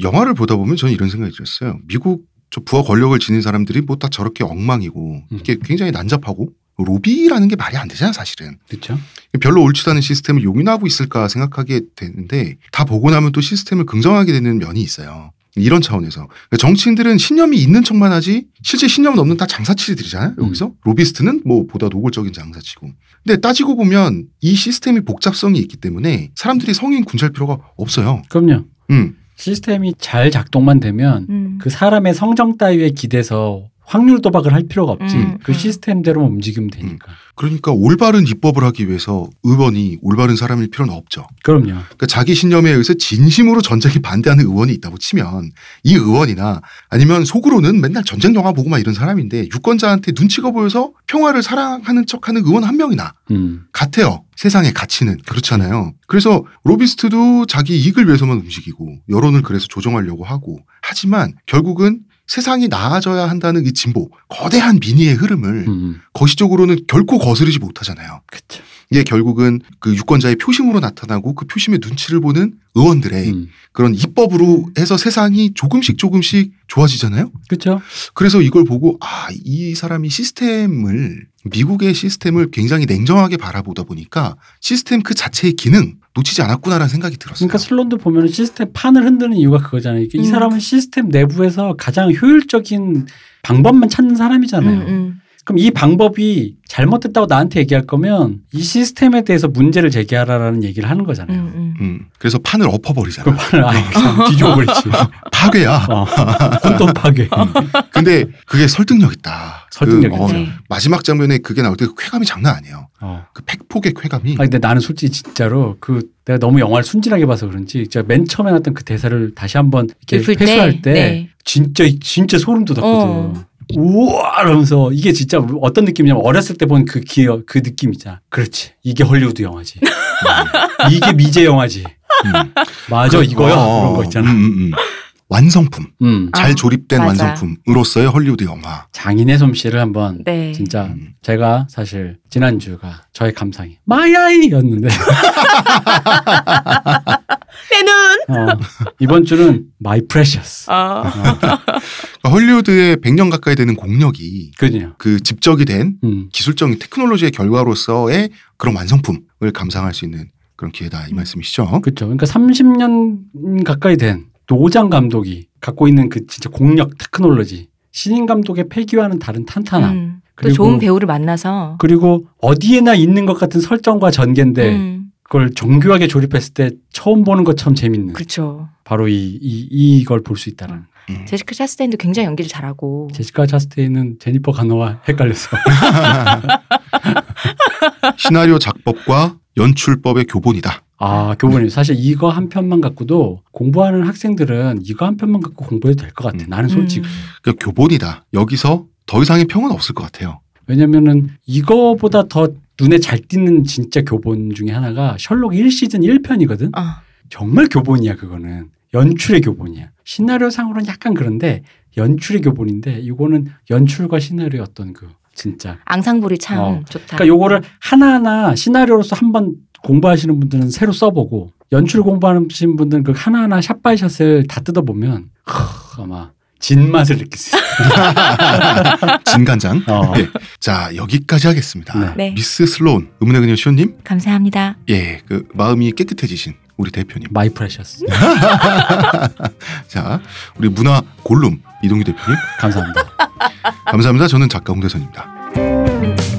영화를 보다 보면 저는 이런 생각이 들었어요. 미국 저 부하 권력을 지닌 사람들이 뭐 다 저렇게 엉망이고 음. 이게 굉장히 난잡하고 로비라는 게 말이 안 되잖아요, 사실은. 그렇죠. 별로 옳지도 않은 시스템을 용인하고 있을까 생각하게 되는데 다 보고 나면 또 시스템을 긍정하게 되는 면이 있어요. 이런 차원에서 그러니까 정치인들은 신념이 있는 척만 하지 실제 신념은 없는 다 장사치들이잖아요. 여기서 로비스트는 뭐 보다 노골적인 장사치고. 근데 따지고 보면 이 시스템이 복잡성이 있기 때문에 사람들이 성인 군잘 필요가 없어요. 그럼요. 음, 시스템이 잘 작동만 되면 음. 그 사람의 성정 따위에 기대서 확률 도박을 할 필요가 없지. 음, 그 음. 시스템대로만 움직이면 되니까. 그러니까 올바른 입법을 하기 위해서 의원이 올바른 사람일 필요는 없죠. 그럼요. 그러니까 자기 신념에 의해서 진심으로 전쟁에 반대하는 의원이 있다고 치면 이 의원이나 아니면 속으로는 맨날 전쟁 영화 보고 막 이런 사람인데 유권자한테 눈치가 보여서 평화를 사랑하는 척하는 의원 한 명이나 음. 같아요. 세상의 가치는 그렇잖아요. 그래서 로비스트도 자기 이익을 위해서만 움직이고 여론을 그래서 조정하려고 하고 하지만 결국은 세상이 나아져야 한다는 이 진보 거대한 민의의 흐름을 음. 거시적으로는 결코 거스르지 못하잖아요. 그쵸. 이게 결국은 그 유권자의 표심으로 나타나고 그 표심의 눈치를 보는 의원들의 음. 그런 입법으로 해서 세상이 조금씩 조금씩 좋아지잖아요. 그쵸. 그래서 이걸 보고 아, 이 사람이 시스템을 미국의 시스템을 굉장히 냉정하게 바라보다 보니까 시스템 그 자체의 기능 놓치지 않았구나라는 생각이 들었어요. 그러니까 슬론도 보면 시스템 판을 흔드는 이유가 그거잖아요. 이 음. 사람은 시스템 내부에서 가장 효율적인 방법만 찾는 사람이잖아요. 음, 음. 그럼 이 방법이 잘못됐다고 나한테 얘기할 거면 이 시스템에 대해서 문제를 제기하라라는 얘기를 하는 거잖아요. 음, 음. 음, 그래서 판을 엎어버리잖아. 그 판을 아예 그냥 뒤집어버리지. 파괴야. 어. 혼돈 파괴. 근데 그게 설득력 있다. 설득력 그, 어. 네. 마지막 장면에 그게 나올 때 그 쾌감이 장난 아니에요. 어. 그 팩폭의 쾌감이. 아 근데 나는 솔직히 진짜로 그 내가 너무 영화를 순진하게 봐서 그런지 제가 맨 처음에 나왔던 그 대사를 다시 한번 이렇게 읊을 때, 회수할 때 네. 진짜 진짜 소름 돋았거든. 어. 우와 이러면서 이게 진짜 어떤 느낌이냐면 어렸을 때 본 그 기억 그 느낌 있잖아. 그렇지. 이게 헐리우드 영화지. 이게 미제 영화지. 음. 맞아 그- 이거야. 어, 그런 거 있잖아. 음, 음, 음. 완성품. 음. 잘 아, 조립된 맞아. 완성품으로서의 헐리우드 영화. 장인의 솜씨를 한번 네. 진짜 음. 제가 사실 지난주가 저의 감상이 마야이였는데 내 눈. 어, 이번 주는 my precious. 아. 그러니까 헐리우드의 100년 가까이 되는 공력이 그죠. 그 집적이 된 음. 기술적인 테크놀로지의 결과로서의 그런 완성품을 감상할 수 있는 그런 기회다 이 말씀이시죠? 그렇죠. 그러니까 30년 가까이 된 노장 감독이 갖고 있는 그 진짜 공력 테크놀로지 신인 감독의 패기와는 다른 탄탄함 음. 또 그리고- 좋은 배우를 만나서. 그리고 어디에나 있는 것 같은 설정과 전개인데 음. 그걸 정교하게 조립했을 때 처음 보는 것처럼 재밌는 그렇죠. 바로 이, 이 이걸 볼 수 있다는 음. 제시카 차스테인도 굉장히 연기를 잘하고. 제시카 차스테인은 제니퍼 가너와 헷갈렸어. 시나리오 작법과 연출법의 교본이다. 아 교본이 사실 이거 한 편만 갖고도 공부하는 학생들은 이거 한 편만 갖고 공부해도 될 것 같아. 음. 나는 솔직히 음. 그 교본이다. 여기서 더 이상의 평은 없을 것 같아요. 왜냐면은 이거보다 더 눈에 잘 띄는 진짜 교본 중에 하나가 셜록 1시즌 1편이거든. 아. 정말 교본이야 그거는. 연출의 교본이야. 시나리오 상으로는 약간 그런데 연출의 교본인데 이거는 연출과 시나리오의 어떤 그 진짜. 앙상블이 참 어. 좋다. 그러니까 요거를 하나하나 시나리오로서 한 번 공부하시는 분들은 새로 써보고 연출 공부하시는 분들은 그 하나하나 샷바이샷을 다 뜯어보면 하, 아마 진맛을 느낄 수 있어요. 진간장. 어. 예. 자 여기까지 하겠습니다. 네. 네. 미스 슬론 의문의 그녀 시온님, 감사합니다. 예, 그 마음이 깨끗해지신 우리 대표님. my precious. 자 우리 문화 골룸 이동규 대표님 감사합니다. 감사합니다. 저는 작가 홍대선입니다.